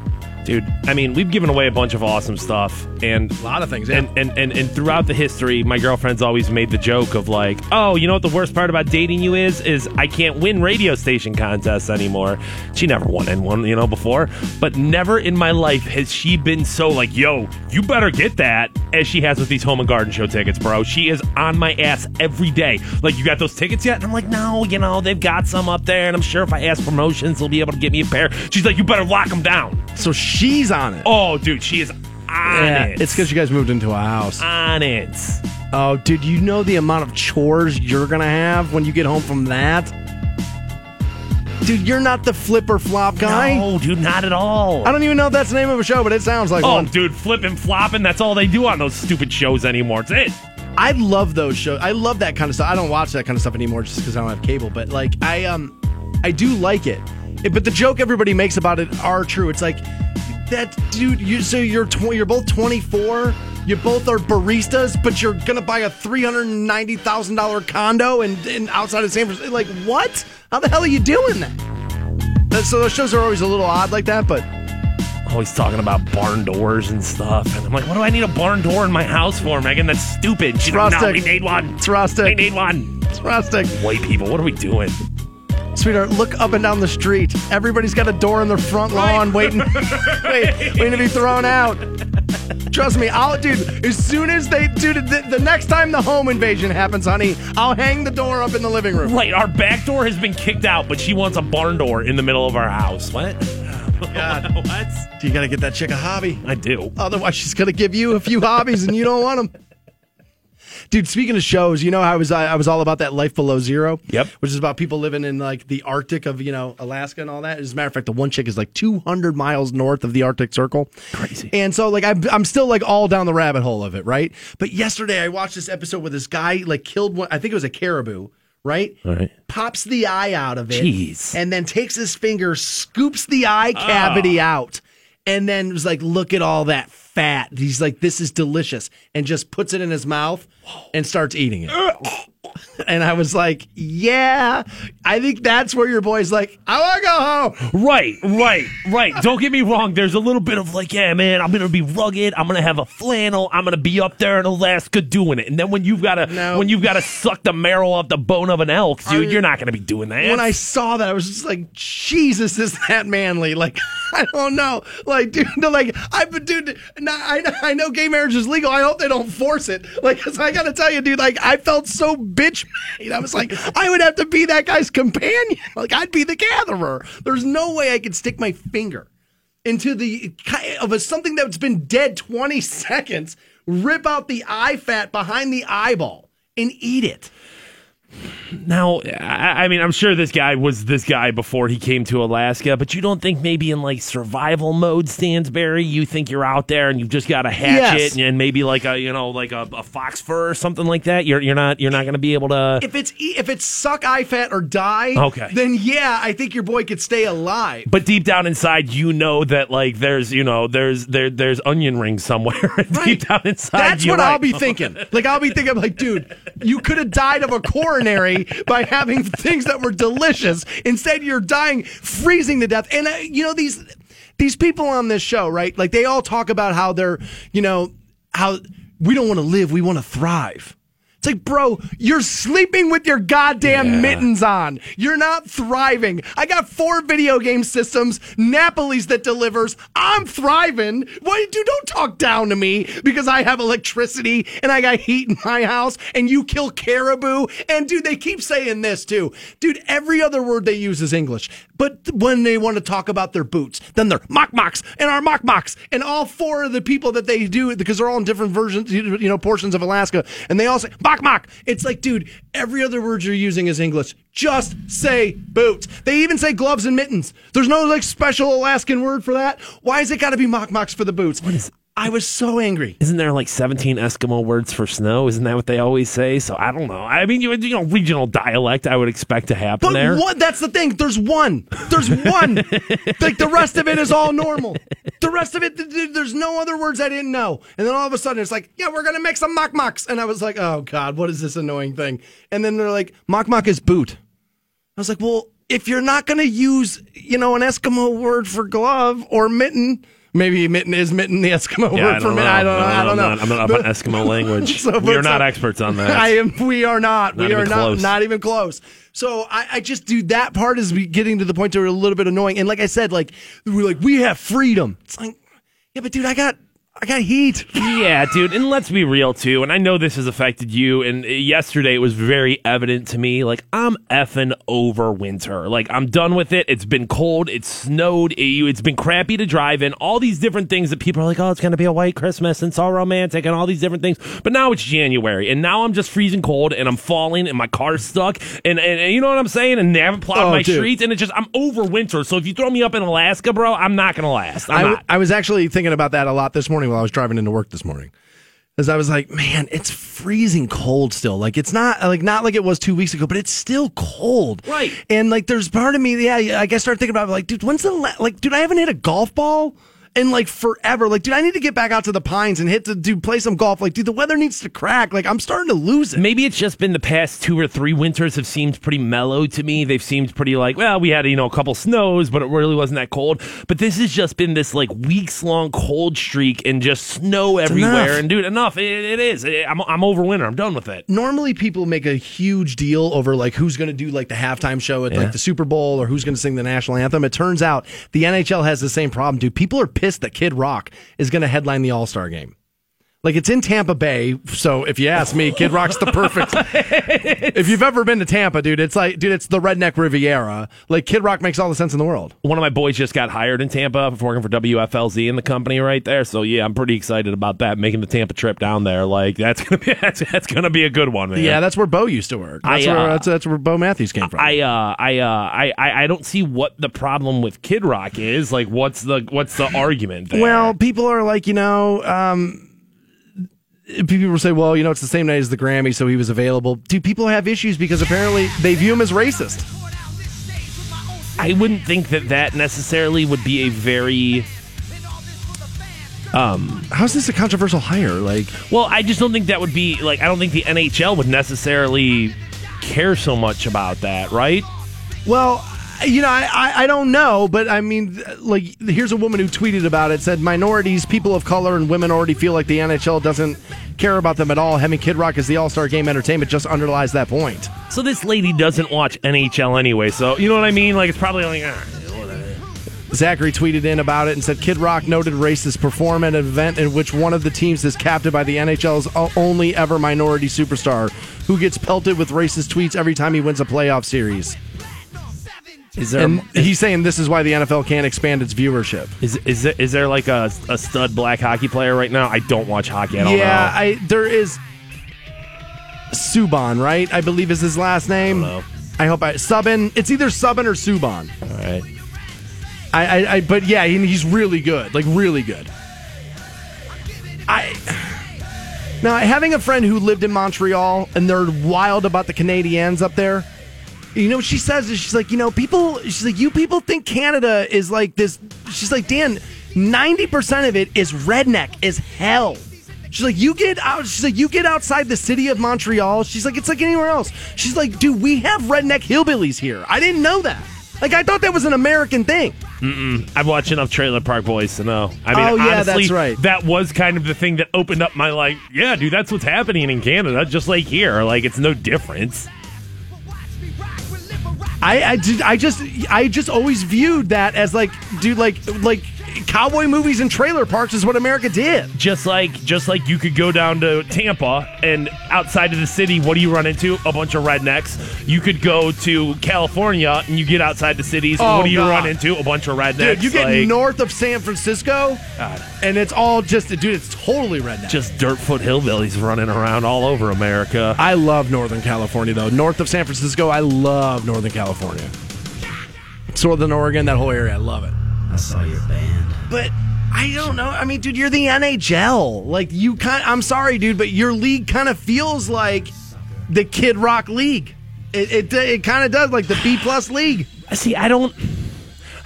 Dude, I mean, we've given away a bunch of awesome stuff, and
A lot of things,
and, and, and and throughout the history, my girlfriend's always made the joke of like, oh, you know what the worst part about dating you is? Is I can't win radio station contests anymore. She never won in one, you know, before, but never in my life has she been so like, yo, you better get that as she has with these home and garden show tickets, bro. She is on my ass every day. Like, you got those tickets yet? And I'm like, no, you know, they've got some up there, and I'm sure if I ask promotions, they'll be able to get me a pair. She's like, you better lock them down.
So she's on it.
Oh, dude, she is on
yeah,
it.
it's because you guys moved into a house.
on it.
Oh, dude, you know the amount of chores you're gonna have when you get home from that? Dude, you're not the flipper flop guy.
No, dude, not at all.
I don't even know if that's the name of a show, but it sounds like
Oh,
one.
dude, flipping, flopping. That's all they do on those stupid shows anymore. It's it.
I love those shows. I love that kind of stuff. I don't watch that kind of stuff anymore just because I don't have cable. But like, I um, I do like it. But the joke everybody makes about it are true. It's like that, dude. You so you're tw- you're both 24. You both are baristas, but you're gonna buy a three hundred ninety thousand dollar condo and in, outside of San Francisco. Like what? How the hell are you doing that? That- So those shows are always a little odd like that, but
Always talking about barn doors and stuff. And I'm like, what do I need a barn door in my house for, Megan? That's stupid. She's like, no, we need one.
it's rustic.
We need one.
It's rustic.
White people, what are we doing?
Sweetheart, look up and down the street. Everybody's got a door in their front lawn waiting, wait, waiting to be thrown out. Trust me, I'll, dude. As soon as they, dude, the, the next time the home invasion happens, honey, I'll hang the door up in the living room.
Right, our back door has been kicked out, but she wants a barn door in the middle of our house. What?
Oh God.
what?
Do you gotta get that chick a hobby.
I do.
Otherwise, she's gonna give you a few hobbies and you don't want them. Dude, speaking of shows, you know how I was I was all about that life below zero.
Yep.
Which is about people living in like the Arctic of you know Alaska and all that. As a matter of fact, the one chick is like 200 miles north of the Arctic Circle.
Crazy.
And so like I'm I'm still like all down the rabbit hole of it, right? But yesterday I watched this episode where this guy like killed one. I think it was a caribou. Right?
All right.
Pops the eye out of it.
Jeez.
And then takes his finger, scoops the eye ah. cavity out, and then was like, look at all that fat. He's like, this is delicious. And just puts it in his mouth and starts eating it. and I was like, yeah, I think that's where your boy's like, I want to go home.
Right, right, right. Don't get me wrong. There's a little bit of like, yeah, man, I'm gonna be rugged. I'm gonna have a flannel. I'm gonna be up there in Alaska doing it. And then when you've got to
No.
when you've got to suck the marrow off the bone of an elk, dude,
I-
you're not gonna be doing that.
When I saw that, I was just like, Jesus, is that manly? Like, I don't know. Like, dude, like, I, dude, no, I, I know gay marriage is legal. I hope they don't force it. Like, 'cause I gotta tell you, dude, like, I felt so bitch I was like, I would have to be that guy's companion. Like, I'd be the gatherer. There's no way I could stick my finger into the of a, something that's been dead 20 seconds, rip out the eye fat behind the eyeball and eat it.
Now, I, I mean, I'm sure this guy was this guy before he came to Alaska, but you don't think maybe in like survival mode, Stansbury, you think you're out there and you've just got a hatchet
Yes.
and maybe like a you know like a, a fox fur or something like that. You're you're not you're not going to be able to.
If it's if it's suck eye fat or die,
Okay.
then yeah, I think your boy could stay alive.
But deep down inside, you know that like there's you know there's there there's onion rings somewhere. deep down inside,
That's what I'll be thinking. Like I'll be thinking, like, dude, you could have died of a coronary by having things that were delicious. Instead, you're dying, freezing to death. And uh, you know these these people on this show, right? Like they all talk about how they're, you know, how we don't want to live, we want to thrive. It's like, bro, you're sleeping with your goddamn mittens on. You're not thriving. I got four video game systems, Napoli's that delivers. I'm thriving. Why, dude, don't talk down to me because I have electricity and I got heat in my house and you kill caribou. And dude, they keep saying this too. Dude, every other word they use is English. But when they want to talk about their boots, then they're mock mocks and our mock mocks. And all four of the people that they do, because they're all in different versions, you know, portions of Alaska, and they all say mock mock. It's like, dude, every other word you're using is English. Just say boots. They even say gloves and mittens. There's no like special Alaskan word for that. Why is it got to be mock mocks for the boots? I was so angry.
Isn't there like 17 Eskimo words for snow? Isn't that what they always say? So I don't know. I mean, you, you know, regional dialect I would expect to happen
But
there.
what? That's the thing. There's one. There's one. like the rest of it is all normal. The rest of it, th- th- there's no other words I didn't know. And then all of a sudden, it's like, yeah, we're gonna make some mock mocks, and I was like, oh god, what is this annoying thing? And then they're like, mock mock is boot. I was like, well, if you're not gonna use, you know, an Eskimo word for glove or mitten. Maybe mitten is mitten the Eskimo
Yeah,
word for mitten. I don't know. I don't know.
I'm not, I'm not up on Eskimo language.
So,
we are not
so-
experts on that.
I am. We are not.
Not
we are
even
not.
close.
Not even close. So I, I just do that part is getting to the point where we're a little bit annoying. And like I said, like we're like we have freedom. It's like, yeah, but dude, I got I got heat.
Yeah, dude, and let's be real too. And I know this has affected you. And yesterday it was very evident to me. Like I'm effing over winter. Like I'm done with it. It's been cold. It's snowed. It, it's been crappy to drive in. All these different things that people are like, oh, it's gonna be a white Christmas and it's all romantic and all these different things. But now it's January, and now I'm just freezing cold and I'm falling and my car's stuck. And and, and you know what I'm saying? And they haven't plowed
Oh,
my
dude.
streets. And it's just I'm over winter. So if you throw me up in Alaska, bro, I'm not gonna last. I'm
I,
not.
I was actually thinking about that a lot this morning while I was driving into work this morning. As I was like, man, it's freezing cold still. Like it's not like not like it was two weeks ago, but it's still cold.
Right.
And like, there's part of me, yeah. I guess start thinking about it, like, dude, when's the la- like, dude, I haven't hit a golf ball in like forever. Like, dude, I need to get back out to the pines and hit the dude play some golf. Like, dude, the weather needs to crack. Like, I'm starting to lose it.
Maybe it's just been the past two or three winters have seemed pretty mellow to me. They've seemed pretty like, well, we had, you know, a couple snows, but it really wasn't that cold. But this has just been this like weeks long cold streak and just snow everywhere.
enough.
And dude, enough. It, it is. I'm, I'm over winter. I'm done with it.
normally people make a huge deal over like who's going to do like the halftime show at
Yeah.
like the Super Bowl or who's going to sing the national anthem. It turns out the NHL has the same problem, dude. People are pissed that Kid Rock is going to headline the All Star game. Like it's in Tampa Bay, so if you ask me, Kid Rock's the perfect. if you've ever been to Tampa, dude, it's like, dude, it's the redneck Riviera. Like Kid Rock makes all the sense in the world.
One of my boys just got hired in Tampa for working for WFLZ in the company right there. So yeah, I'm pretty excited about that. Making the Tampa trip down there, like that's gonna be that's, that's gonna be a good one, man.
Yeah, that's where Bo used to work. That's,
I, uh,
where, that's, that's where Bo Matthews came from.
I uh I uh I I I don't see what the problem with Kid Rock is. Like what's the what's the argument there?
Well, people are like, you know, um, people say, well, you know, it's the same night as the Grammy, so he was available. Do people have issues because apparently they view him as racist?
I wouldn't think that that necessarily would be a very Um,
How's this a controversial hire? Like,
well. I just don't think that would be like. I don't think the NHL would necessarily care so much about that, right?
well, you know, I, I, I don't know, but I mean, like, here's a woman who tweeted about it. Said minorities, people of color, and women already feel like the NHL doesn't care about them at all. Having Kid Rock as the All Star Game entertainment just underlies that point.
So this lady doesn't watch NHL anyway. So you know what I mean? Like it's probably like. ah,
Zachary tweeted in about it and said Kid Rock noted racists perform at an event in which one of the teams is captained by the NHL's only ever minority superstar who gets pelted with racist tweets every time he wins a playoff series.
Is there
And he's saying this is why the NFL can't expand its viewership.
is is there, is there like a, a stud black hockey player right now? I don't watch hockey. I don't
yeah,
know.
I there is Subban, right? I believe is his last name.
know.
I hope I Subban. It's either Subban or Subban.
All right.
I, I, I but yeah, he, he's really good, like really good. I now having a friend who lived in Montreal and they're wild about the Canadians up there. You know what she says is she's like, you know, people. She's like, you people think Canada is like this. She's like, Dan, ninety percent of it is redneck as hell. She's like, you get out. She's like, you get outside the city of Montreal. She's like, it's like anywhere else. She's like, dude, we have redneck hillbillies here. I didn't know that. Like, I thought that was an American thing.
mm I've watched enough Trailer Park Boys to know. I mean,
Oh, yeah,
honestly,
that's right.
That was kind of the thing that opened up my like, yeah, dude, that's what's happening in Canada, just like here. Like, it's no difference.
I, I, did- I just I just always viewed that as like dude like like cowboy movies and trailer parks is what America did.
Just like, just like you could go down to Tampa and outside of the city, what do you run into? A bunch of rednecks. You could go to California and you get outside the cities.
Oh,
what do you
God.
run into? A bunch of rednecks.
Dude, you get
like,
north of San Francisco,
God.
and it's all just dude. It's totally redneck.
just dirtfoot hillbillies running around all over America.
I love Northern California though. North of San Francisco, I love Northern California. Southern Oregon, that whole area, I love it.
I saw your band.
But I don't know. I mean, dude, you're the NHL. Like you kind I'm sorry, dude, but your league kind of feels like the Kid Rock League. It it, it kind of does like the B plus league.
I See, I don't.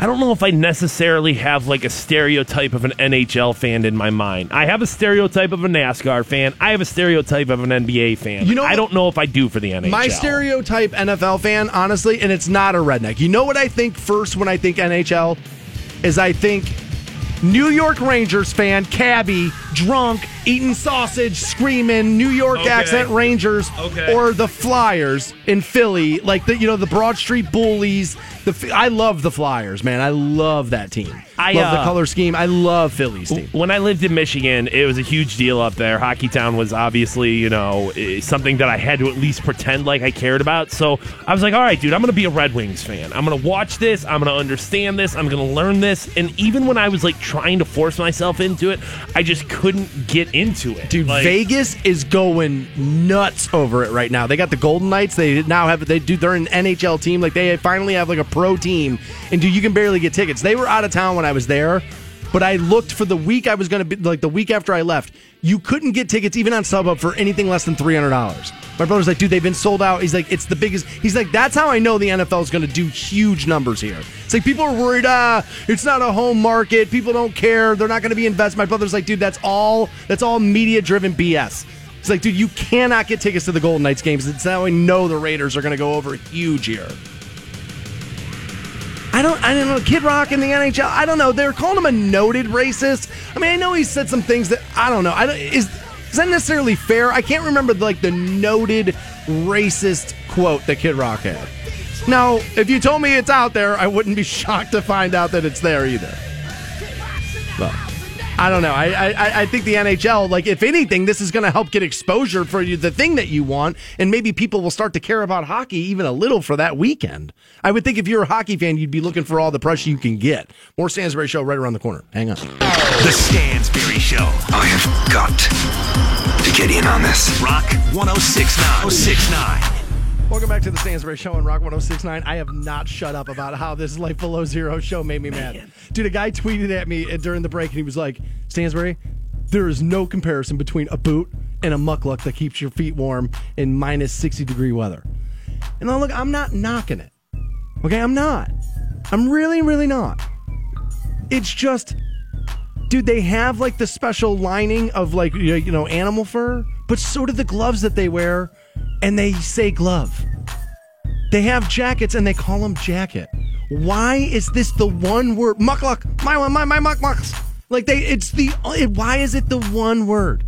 I don't know if I necessarily have like a stereotype of an NHL fan in my mind. I have a stereotype of a NASCAR fan. I have a stereotype of an NBA fan.
You know
I don't know if I do for the NHL.
My stereotype NFL fan, honestly, and it's not a redneck. You know what I think first when I think NHL is I think New York Rangers fan, cabbie, drunk, eating sausage, screaming, New York
Okay.
accent Rangers,
Okay.
or the Flyers in Philly, like the you know the Broad Street Bullies. The F- I love the Flyers, man. I love that team.
I,
love the
uh,
color scheme. I love Philly's team.
When I lived in Michigan, it was a huge deal up there. Hockey Town was obviously, you know, something that I had to at least pretend like I cared about. So I was like, all right, dude, I'm going to be a Red Wings fan. I'm going to watch this. I'm going to understand this. I'm going to learn this. And even when I was like trying to force myself into it, I just couldn't get into it.
Dude,
Like,
Vegas is going nuts over it right now. They got the Golden Knights. They now have they do they're an NHL team. Like they finally have like a pro team. And dude, you can barely get tickets. They were out of town when I was there, but I looked for the week I was going to be like the week after I left. You couldn't get tickets even on StubHub for anything less than three hundred dollars. My brother's like, dude, they've been sold out. He's like, it's the biggest. He's like, that's how I know the NFL is going to do huge numbers here. It's like people are worried. Ah, it's not a home market. People don't care. They're not going to be invested. My brother's like, dude, that's all. That's all media driven BS. It's like, dude, you cannot get tickets to the Golden Knights games. It's how I know the Raiders are going to go over huge here. I don't, I don't know. Kid Rock in the NHL. I don't know. They're calling him a noted racist. I mean, I know he said some things that I don't know. I don't, is is that necessarily fair? I can't remember like the noted racist quote that Kid Rock had. Now, if you told me it's out there, I wouldn't be shocked to find out that it's there either. I don't know. I I, I think the NHL, like if anything, this is going to help get exposure for you, the thing that you want, and maybe people will start to care about hockey even a little for that weekend. I would think if you're a hockey fan, you'd be looking for all the pressure you can get. More Stansbury Show right around the corner. Hang on.
The Stansbury Show.
I have got to get in on this.
Rock 1069. 069.
Welcome back to the Stansbury Show on Rock 1069. I have not shut up about how this Life Below Zero show made me mad. Dude, a guy tweeted at me during the break and he was like, Stansbury, there is no comparison between a boot and a mukluk that keeps your feet warm in minus 60 degree weather. And now look, I'm not knocking it. Okay, I'm not. I'm really, really not. It's just, dude, they have like the special lining of like, you you know, animal fur, but so do the gloves that they wear, and they say glove. They have jackets and they call them jacket. Why is this the one word? Mukluk, my my my mukluks. Like they, it's the. It, why is it the one word?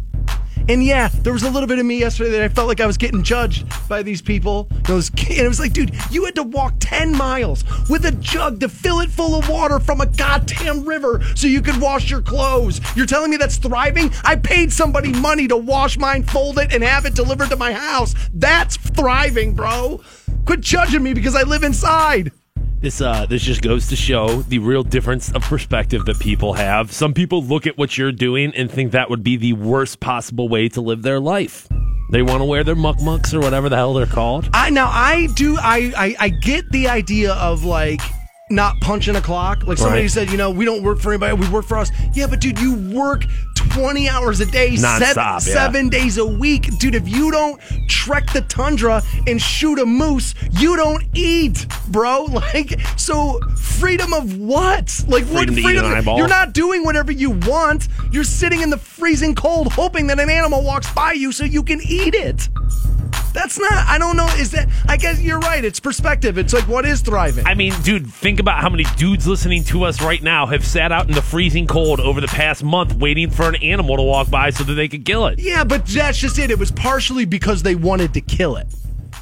And yeah, there was a little bit of me yesterday that I felt like I was getting judged by these people. Those and it was like, dude, you had to walk 10 miles with a jug to fill it full of water from a goddamn river so you could wash your clothes. You're telling me that's thriving? I paid somebody money to wash mine, fold it, and have it delivered to my house. That's thriving, bro. Quit judging me because I live inside.
This uh this just goes to show the real difference of perspective that people have. Some people look at what you're doing and think that would be the worst possible way to live their life. They want to wear their muck mucks or whatever the hell they're called.
I now I do I, I I get the idea of like not punching a clock. Like somebody
Right.
said, you know, we don't work for anybody, we work for us. Yeah, but dude, you work 20 hours a day, seven,
yeah.
seven days a week. Dude, if you don't trek the tundra and shoot a moose, you don't eat, bro. Like, so freedom of what? Like, what
Freedom eat
freedom?
eyeball.
You're not doing whatever you want. You're sitting in the freezing cold hoping that an animal walks by you so you can eat it. That's not, I don't know. Is that, I guess you're right. It's perspective. It's like, what is thriving?
I mean, dude, think about how many dudes listening to us right now have sat out in the freezing cold over the past month waiting for an animal to walk by so that they could kill it.
yeah, but that's just it. It was partially because they wanted to kill it.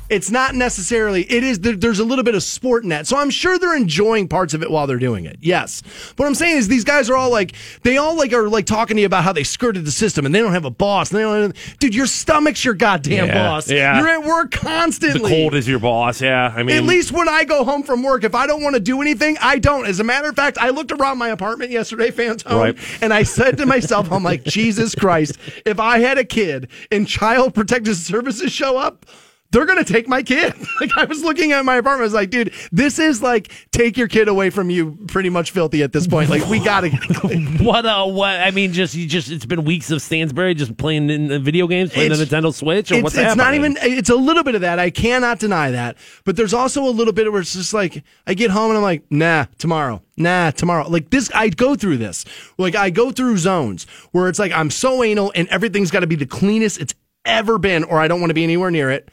It's not necessarily, it is, there, there's a little bit of sport in that. So I'm sure they're enjoying parts of it while they're doing it. Yes. What I'm saying is these guys are all like, they all like are like talking to you about how they skirted the system and they don't have a boss. And they don't dude, your stomach's your goddamn
Yeah,
boss.
yeah.
You're at work constantly.
The cold is your boss, yeah. I mean,
At least when I go home from work, if I don't want to do anything, I don't. As a matter of fact, I looked around my apartment yesterday, Fantone,
Right.
and I said to myself, I'm like, Jesus Christ, if I had a kid and Child Protective Services show up, they're gonna take my kid. Like I was looking at my apartment, I was like, dude, this is like take your kid away from you, pretty much filthy at this point. Like we gotta get
what uh what I mean just you just it's been weeks of Stansbury just playing in the video games, playing the Nintendo Switch or
it's,
what's
it's not even it's a little bit of that i cannot deny that. But there's also a little bit where it's just like i get home and i'm like nah tomorrow nah tomorrow. Like this i go through this. Like i go through zones where it's like i'm so anal and everything's got to be the cleanest it's ever been or i don't want to be anywhere near it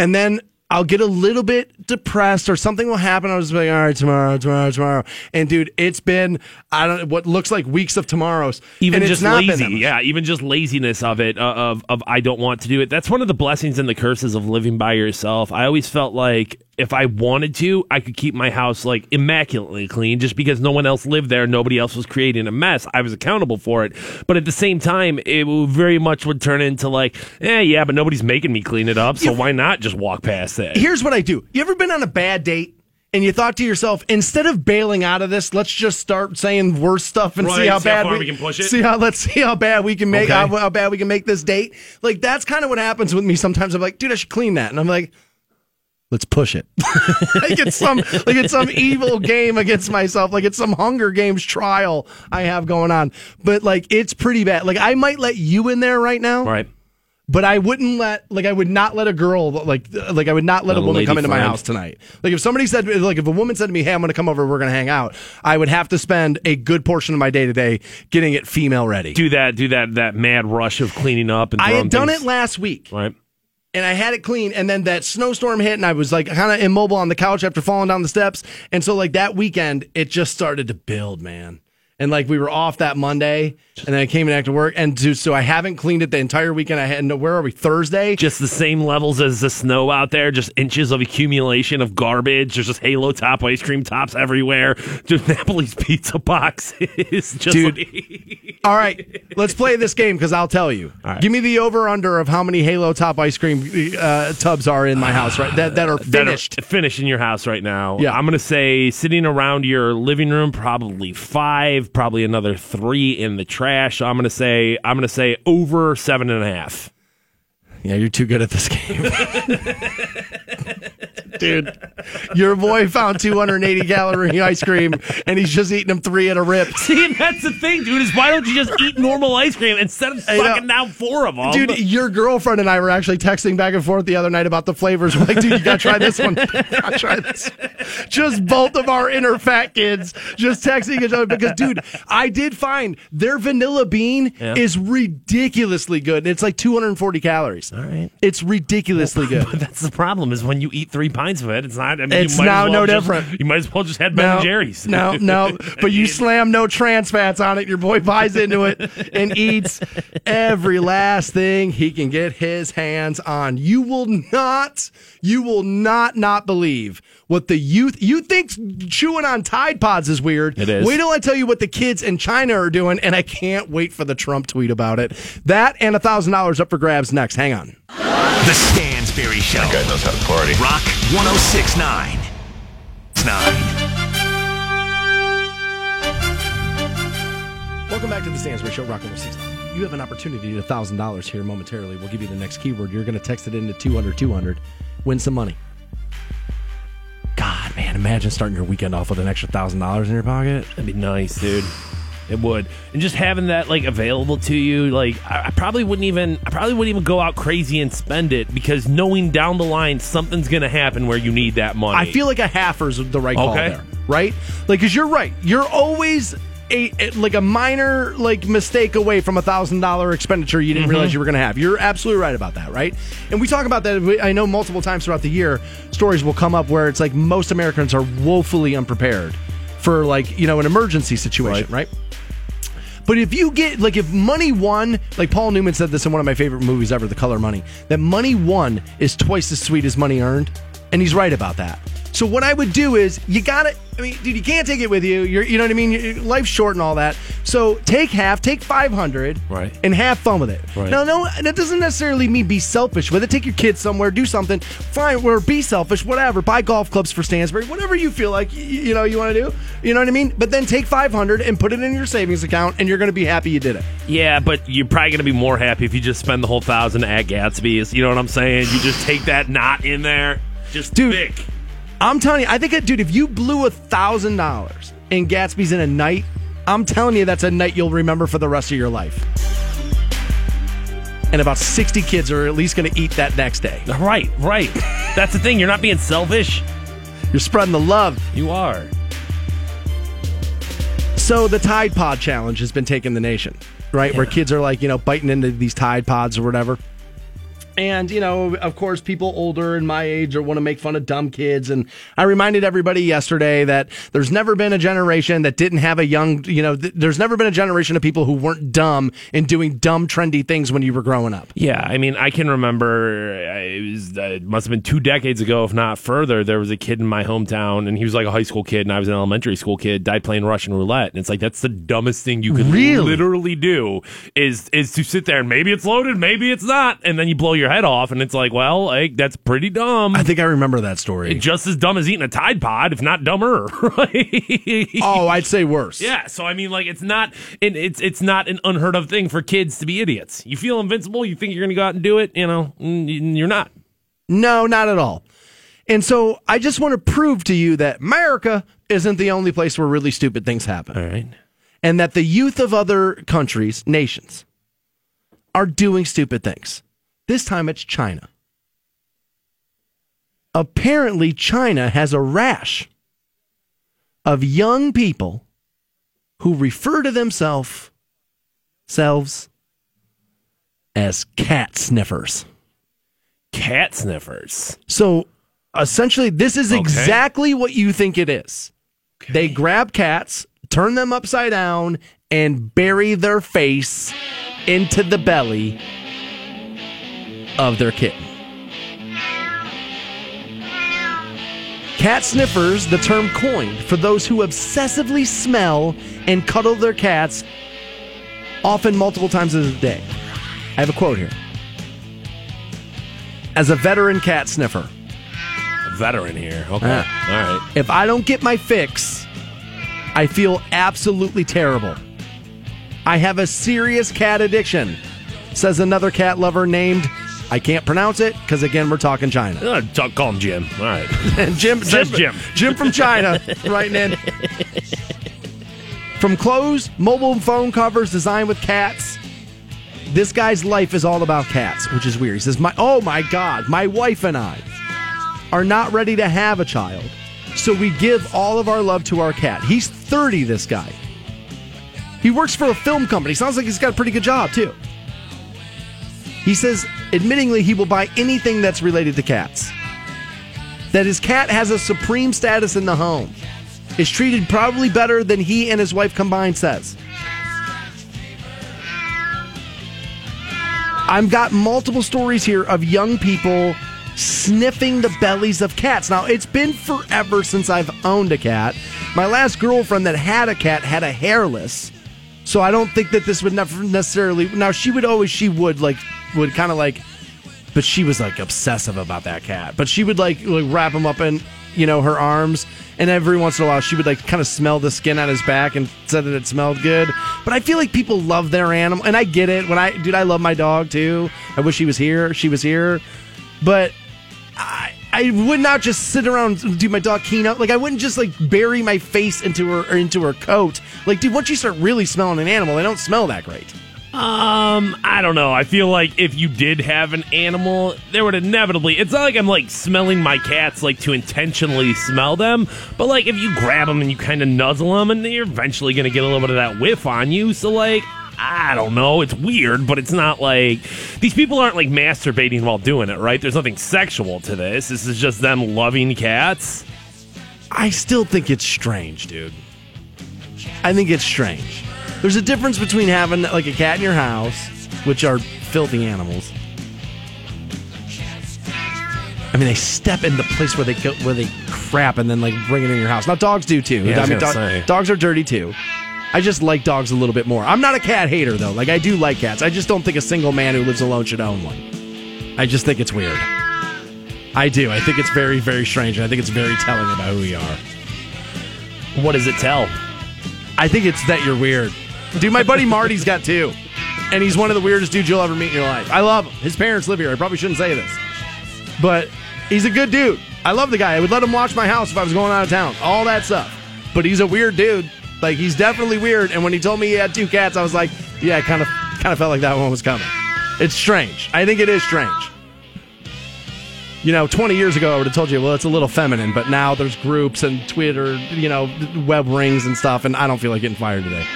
and then I'll get a little bit depressed or something will happen. I'll just be like, all right, tomorrow, tomorrow, tomorrow. And dude, it's been, I don't what looks like weeks of tomorrows.
even just lazy yeah even just laziness of it uh, of of i don't want to do it that's one of the blessings and the curses of living by yourself i always felt like if i wanted to i could keep my house like immaculately clean just because no one else lived there nobody else was creating a mess i was accountable for it but at the same time it very much would turn into like eh yeah but nobody's making me clean it up so why not just walk past it
here's what I do. You ever been on a bad date and you thought to yourself, instead of bailing out of this, let's just start saying worse stuff and
Right,
see how
see how
bad
far we can push it?
See how let's see how bad we can make
Okay.
how, how bad we can make this date. Like that's kind of what happens with me sometimes. I'm like, dude, I should clean that, and I'm like. Let's push it. like it's some like it's some evil game against myself. Like it's some Hunger Games trial I have going on. But like it's pretty bad. Like I might let you in there right now
right
but I wouldn't let like I would not let a girl like like I would not let
Let
a
a
woman come into my house tonight. Like if somebody said like if a woman said to me, "Hey, I'm going to come over, we're going to hang out," I would have to spend a good portion of my day today getting it female ready.
do that do that that mad rush of cleaning up and
I
throwing
had done
things-
it last week
right
and I had it clean, and then that snowstorm hit, and I was like kind of immobile on the couch after falling down the steps, and so like that weekend, it just started to build, man. And like we were off that Monday, and then I came back to work, and so, so I haven't cleaned it the entire weekend. I had no. Where are we? Thursday.
just the same levels as the snow out there, just inches of accumulation of garbage. There's just Halo Top ice cream tops everywhere. Just Napoli's pizza box is just
Dude.
like-
All right, let's play this game because I'll tell you.
All right.
Give me the over under of how many Halo Top ice cream uh, tubs are in my house right that that are
that are
finished.
finished in your house right now.
Yeah.
I'm gonna say sitting around your living room, probably five, probably another three in the trash. I'm gonna say I'm gonna say over seven and a half.
Yeah, you're too good at this game. Dude, your boy found 280 calorie ice cream and he's just eating them three at a rip.
See, and that's the thing, dude. Is why don't you just eat normal ice cream instead of sucking down four of them?
Dude, your girlfriend and I were actually texting back and forth the other night about the flavors. We're like, dude, you gotta try this one. Gotta try this. Just both of our inner fat kids just texting each other because, dude, I did find their vanilla bean
Yeah.
is ridiculously good. It's like 240 calories. All
right.
It's ridiculously good.
But that's the problem is when you eat three pints of it, it's not I mean,
It's
you might
now
as well
no
just-
different.
You might as well just had Ben
no,
and Jerry's.
No, no. But you slam no trans fats on it. Your boy buys into it and eats every last thing he can get his hands on. You will not, you will not not believe what the youth. You think chewing on Tide Pods is weird?
It is.
Wait till I tell you what the kids in China are doing, and I can't wait for the Trump tweet about it. That and a thousand dollars up for grabs next. Hang on.
The Stansbury Show.
Guy knows how to party.
Rock 1069. 9.
Welcome back to the Stansbury Show, Rock 169. You have an opportunity to $1,000 here momentarily. We'll give you the next keyword. You're going to text it into 200 200, win some money. God, man, imagine starting your weekend off with an extra $1,000 in your pocket.
That'd be nice, dude. It would, and just having that like available to you, like I, I probably wouldn't even, I probably wouldn't even go out crazy and spend it because knowing down the line something's gonna happen where you need that money.
I feel like a halfer's the right call
Okay.
there, right? Like, because you're right. You're always a, a- like a minor like mistake away from a thousand dollar expenditure you didn't
Mm-hmm.
realize you were going to have. You're absolutely right about that, right? And we talk about that. I know multiple times throughout the year, stories will come up where it's like most Americans are woefully unprepared for like you know an emergency situation, right? But if you get like if money won, like Paul Newman said this in one of my favorite movies ever, The Color Money, that money won is twice as sweet as money earned, and he's right about that. So what I would do is you gotta. I mean, dude, you can't take it with you. You're, you know what I mean. Your- Life's short and all that. So take half, take five hundred,
Right.
and have fun with it.
Right.
Now, no, that doesn't necessarily mean be selfish with it. Take your kids somewhere, do something. Fine, or be selfish, whatever. Buy golf clubs for Stansbury, whatever you feel like you, you know you want to do. You know what I mean. But then take five hundred and put it in your savings account, and you're going to be happy you did it.
Yeah, but you're probably gonna be more happy if you just spend the whole thousand at Gatsby's. You know what I'm saying? You just take that knot in there, just
Dude.
thick.
I'm telling you, I think, dude, if you blew a thousand dollars in Gatsby's in a night, I'm telling you, that's a night you'll remember for the rest of your life. And about 60 kids are at least going to eat that next day.
Right, right. That's the thing. You're not being selfish.
You're spreading the love.
You are.
So the Tide Pod challenge has been taking the nation, right? Where kids are like, you know, biting into these Tide Pods or whatever. And, you know, of course, people older and my age are want to make fun of dumb kids. And I reminded everybody yesterday that there's never been a generation that didn't have a young, you know, th- there's never been a generation of people who weren't dumb and doing dumb, trendy things when you were growing up.
Yeah, I mean, I can remember uh, it was uh, it must have been two decades ago, if not further. There was a kid in my hometown, and he was like a high school kid, and I was an elementary school kid. Died playing Russian roulette, and it's like that's the dumbest thing you could
Really?
literally do is is to sit there and maybe it's loaded, maybe it's not, and then you blow your head off, and it's like, well, like that's pretty dumb.
I think I remember that story.
just as dumb as eating a Tide Pod, if not dumber. Right?
oh, I'd say worse.
Yeah, so I mean, like, it's not it, it's it's not an unheard of thing for kids to be idiots. You feel invincible, you think you're going to go out and do it, you know, mm, you're not.
No, not at all. And so I just want to prove to you that America isn't the only place where really stupid things happen.
All right.
and that the youth of other countries, nations, are doing stupid things. This time it's China. Apparently, China has a rash of young people who refer to themselves selves as cat sniffers.
Cat sniffers.
So essentially, this is
Okay.
exactly what you think it is. They grab cats, turn them upside down, and bury their face into the belly of their kitten. Cat sniffers, the term coined for those who obsessively smell and cuddle their cats, often multiple times a day. I have a quote here. As a veteran cat sniffer,
A veteran here. Okay.
Yeah.
All right.
if I don't get my fix, I feel absolutely terrible. I have a serious cat addiction, says another cat lover named, I can't pronounce it because, again, we're talking China.
Uh, talk, call him Jim. All right.
And Jim,
Says Jim.
Jim from China, writing in. From clothes, mobile phone covers designed with cats. This guy's life is all about cats, which is weird. He says, "My oh my god, my wife and I are not ready to have a child, so we give all of our love to our cat." He's 30. This guy. He works for a film company. Sounds like he's got a pretty good job too. He says, admittingly, he will buy anything that's related to cats. that his cat has a supreme status in the home, is treated probably better than he and his wife combined says. I've got multiple stories here of young people sniffing the bellies of cats. Now, it's been forever since I've owned a cat. My last girlfriend that had a cat had a hairless. So I don't think that this would never necessarily. Now she would always she would like would kind of like, but she was like obsessive about that cat. But she would like, like wrap him up in you know her arms, and every once in a while she would like kind of smell the skin on his back and said that it smelled good. But I feel like people love their animal, and I get it. When I dude, I love my dog too. I wish he was here. She was here, but I, I would not just sit around and do my dog keynote. Like I wouldn't just like bury my face into her into her coat. Like, dude, once you start really smelling an animal, they don't smell that great.
Um, I don't know. I feel like if you did have an animal, there would inevitably. It's not like I'm like smelling my cats like to intentionally smell them, but like if you grab them and you kind of nuzzle them, and you're eventually gonna get a little bit of that whiff on you. So like, I don't know. It's weird, but it's not like these people aren't like masturbating while doing it, right? There's nothing sexual to this. This is just them loving cats.
I still think it's strange, dude. I think it's strange. There's a difference between having like a cat in your house, which are filthy animals. I mean, they step in the place where they go, where they crap and then like bring it in your house. Now dogs do too.
Yeah, I
mean,
say.
dogs are dirty too. I just like dogs a little bit more. I'm not a cat hater though. Like I do like cats. I just don't think a single man who lives alone should own one. I just think it's weird. I do. I think it's very, very strange. And I think it's very telling about who we are.
What does it tell?
I think it's that you're weird. Dude, my buddy Marty's got two. And he's one of the weirdest dudes you'll ever meet in your life. I love him. His parents live here. I probably shouldn't say this. But he's a good dude. I love the guy. I would let him watch my house if I was going out of town. All that stuff. But he's a weird dude. Like he's definitely weird. And when he told me he had two cats, I was like, yeah, I kind of kind of felt like that one was coming. It's strange. I think it is strange. You know, 20 years ago, I would have told you, well, it's a little feminine, but now there's groups and Twitter, you know, web rings and stuff, and I don't feel like getting fired today.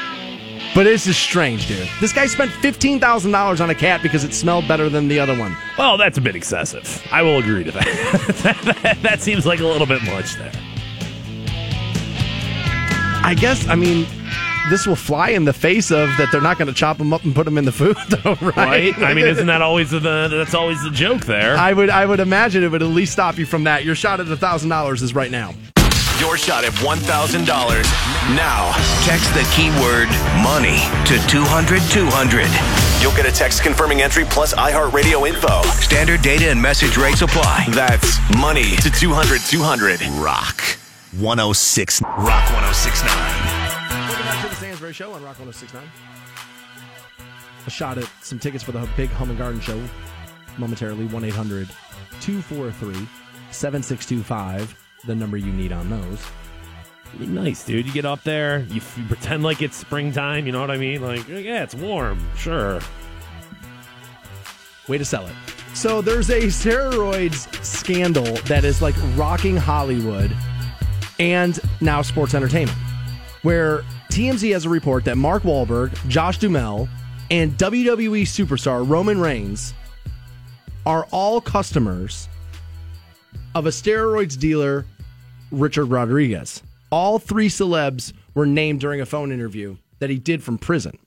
But this is strange, dude. This guy spent $15,000 on a cat because it smelled better than the other one.
Well, that's a bit excessive. I will agree to that. that, that seems like a little bit much there.
I guess, I mean, this will fly in the face of that they're not going to chop them up and put them in the food, though, right?
Right? I mean, isn't that always the that's always the joke there?
I would, I would imagine it would at least stop you from that. Your shot at a $1,000 is right now.
Your shot at $1,000. Now, text the keyword money to 200 200. You'll get a text confirming entry plus iHeartRadio info. Standard data and message rates apply. That's money to 200 200.
Rock 106. Rock 1069.
Welcome back to the Stansbury Show on Rock 1069. A shot at some tickets for the big Home and Garden Show momentarily. 1 800 243 7625. The number you need on those.
Be nice, dude. You get up there, you, f- you pretend like it's springtime. You know what I mean? Like, yeah, it's warm. Sure.
Way to sell it. So there's a steroids scandal that is like rocking Hollywood and now sports entertainment, where TMZ has a report that Mark Wahlberg, Josh Duhamel, and WWE superstar Roman Reigns are all customers of a steroids dealer, Richard Rodriguez. All three celebs were named during a phone interview that he did from prison.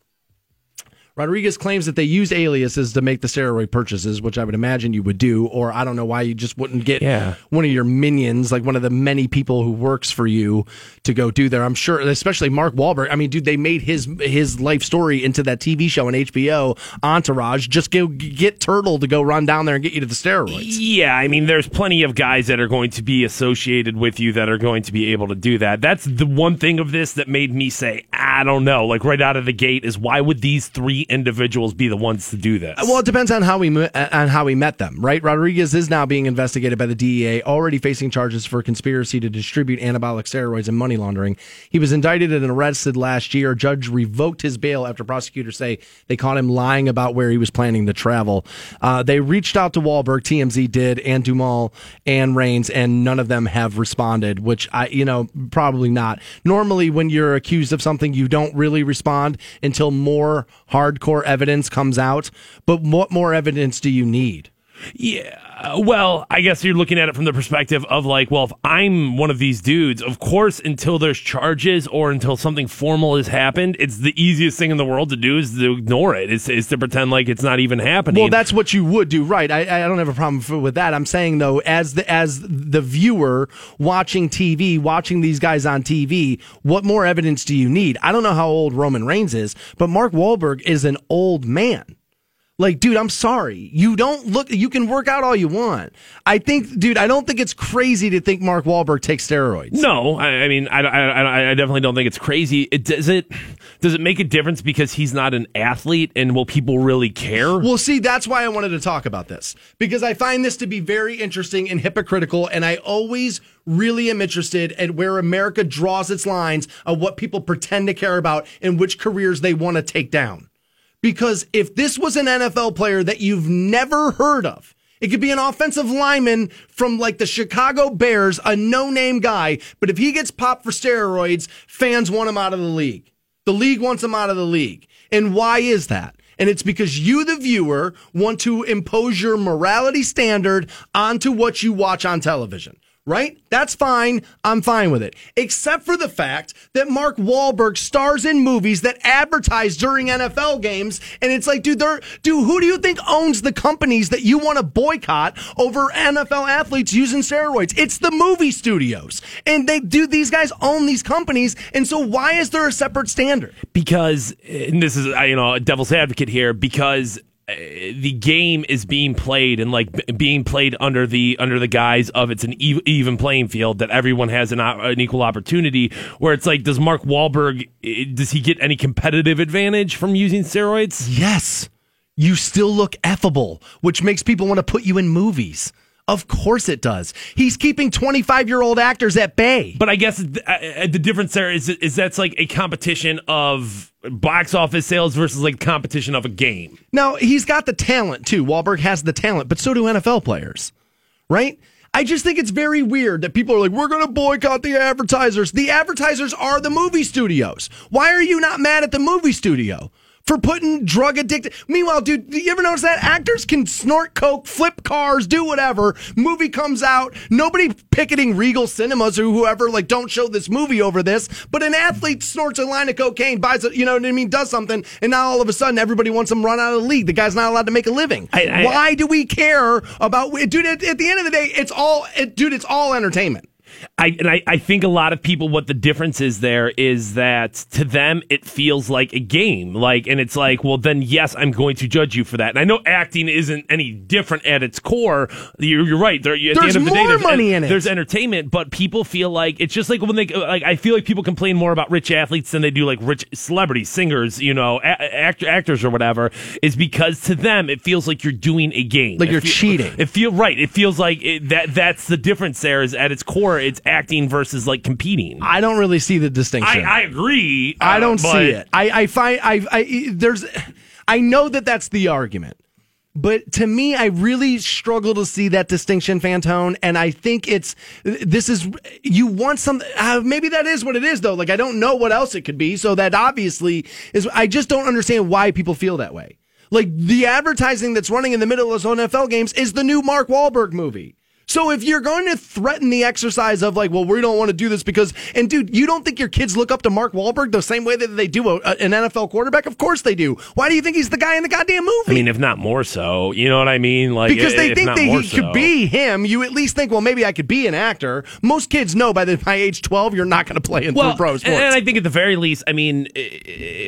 Rodriguez claims that they used aliases to make the steroid purchases, which I would imagine you would do, or I don't know why you just wouldn't get
Yeah.
one of your minions, like one of the many people who works for you, to go do there. I'm sure, especially Mark Wahlberg. I mean, dude, they made his his life story into that TV show on HBO, Entourage. Just go get Turtle to go run down there and get you to the steroids.
Yeah, I mean, there's plenty of guys that are going to be associated with you that are going to be able to do that. That's the one thing of this that made me say, I don't know. Like right out of the gate, is why would these three individuals be the ones to do this?
Well, it depends on how we mo- on how we met them, right? Rodriguez is now being investigated by the DEA, already facing charges for conspiracy to distribute anabolic steroids and money laundering. He was indicted and arrested last year. Judge revoked his bail after prosecutors say they caught him lying about where he was planning to travel. Uh, they reached out to Wahlberg, TMZ did, and Duhamel and Reigns, and none of them have responded. Which I, you know, probably not. Normally, when you're accused of something, you don't really respond until more hardcore evidence comes out. But what more evidence do you need?
Yeah. Well, I guess you're looking at it from the perspective of like, well, if I'm one of these dudes, of course, until there's charges or until something formal has happened, it's the easiest thing in the world to do is to ignore it. Is, is to pretend like it's not even happening.
Well, that's what you would do, right? I, I don't have a problem with that. I'm saying though, as the as the viewer watching TV, watching these guys on TV, what more evidence do you need? I don't know how old Roman Reigns is, but Mark Wahlberg is an old man. Like, dude, I'm sorry. You don't look, you can work out all you want. I think, dude, I don't think it's crazy to think Mark Wahlberg takes steroids.
No, I, I mean, I, I, I definitely don't think it's crazy. It does it. Does it make a difference because he's not an athlete, and will people really care?
Well, see, that's why I wanted to talk about this because I find this to be very interesting and hypocritical, and I always really am interested at where America draws its lines of what people pretend to care about and which careers they want to take down. Because if this was an NFL player that you've never heard of, it could be an offensive lineman from like the Chicago Bears, a no name guy, but if he gets popped for steroids, fans want him out of the league. The league wants him out of the league. And why is that? And it's because you, the viewer, want to impose your morality standard onto what you watch on television right? That's fine. I'm fine with it. Except for the fact that Mark Wahlberg stars in movies that advertise during NFL games. And it's like, dude, dude, who do you think owns the companies that you want to boycott over NFL athletes using steroids? It's the movie studios. And they, do these guys own these companies. And so why is there a separate standard?
Because, and this is, you know, a devil's advocate here, because Uh, the game is being played and like being played under the under the guise of it's an even playing field that everyone has an, an equal opportunity. Where it's like, does Mark Wahlberg does he get any competitive advantage from using steroids?
Yes, you still look effable, which makes people want to put you in movies. Of course it does. He's keeping 25 year old actors at bay.
But I guess uh, uh, the difference there is is that's like a competition of box office sales versus like competition of a game.
Now he's got the talent too. Wahlberg has the talent, but so do NFL players, right? I just think it's very weird that people are like, we're going to boycott the advertisers. The advertisers are the movie studios. Why are you not mad at the movie studio? For putting drug addicted. Meanwhile, dude, do you ever notice that actors can snort coke, flip cars, do whatever? Movie comes out, nobody picketing Regal Cinemas or whoever like don't show this movie over this. But an athlete snorts a line of cocaine, buys it, you know what I mean, does something, and now all of a sudden everybody wants him run out of the league. The guy's not allowed to make a living. I, I, Why do we care about? Dude, at, at, the end of the day, it's all, it, dude, it's all entertainment.
I and I, I think a lot of people what the difference is there is that to them it feels like a game. Like and it's like, well then yes, I'm going to judge you for that. And I know acting isn't any different at its core. You're, you're right. There, at
there's
the end of the
day,
there's
money in it.
There's entertainment, but people feel like it's just like when they like I feel like people complain more about rich athletes than they do like rich celebrities, singers, you know, a- act- actors or whatever, is because to them it feels like you're doing a game.
Like
it
you're
feel,
cheating.
It feel right. It feels like it, that that's the difference there is at its core it's acting versus like competing.
I don't really see the distinction.
I, I agree.
I don't
uh,
see it. I, I find I, I there's I know that that's the argument. But to me, I really struggle to see that distinction, Fantone. And I think it's, this is, you want some, uh, maybe that is what it is though. Like, I don't know what else it could be. So that obviously is, I just don't understand why people feel that way. Like, the advertising that's running in the middle of those NFL games is the new Mark Wahlberg movie. So if you're going to threaten the exercise of like, well, we don't want to do this because, and dude, you don't think your kids look up to Mark Wahlberg the same way that they do a, an NFL quarterback? Of course they do. Why do you think he's the guy in the goddamn movie?
I mean, if not more so, you know what I mean? Like
because they think that he
so.
could be him. You at least think, well, maybe I could be an actor. Most kids know by the by age twelve, you're not going to play in
well,
pro sports.
And I think at the very least, I mean,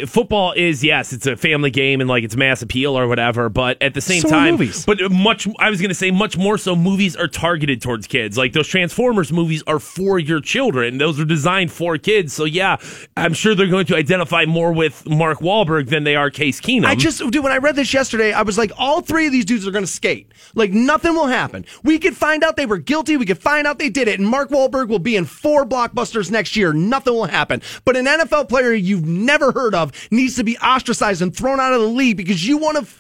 football is yes, it's a family game and like it's mass appeal or whatever. But at the same
so
time,
movies.
but much, I was going to say much more so. Movies are targeted towards kids kids. Like those Transformers movies are for your children. Those are designed for kids. So yeah, I'm sure they're going to identify more with Mark Wahlberg than they are Case Keenum.
I just, dude, when I read this yesterday, I was like, all three of these dudes are going to skate. Like nothing will happen. We could find out they were guilty. We could find out they did it. And Mark Wahlberg will be in four blockbusters next year. Nothing will happen. But an NFL player you've never heard of needs to be ostracized and thrown out of the league because you want to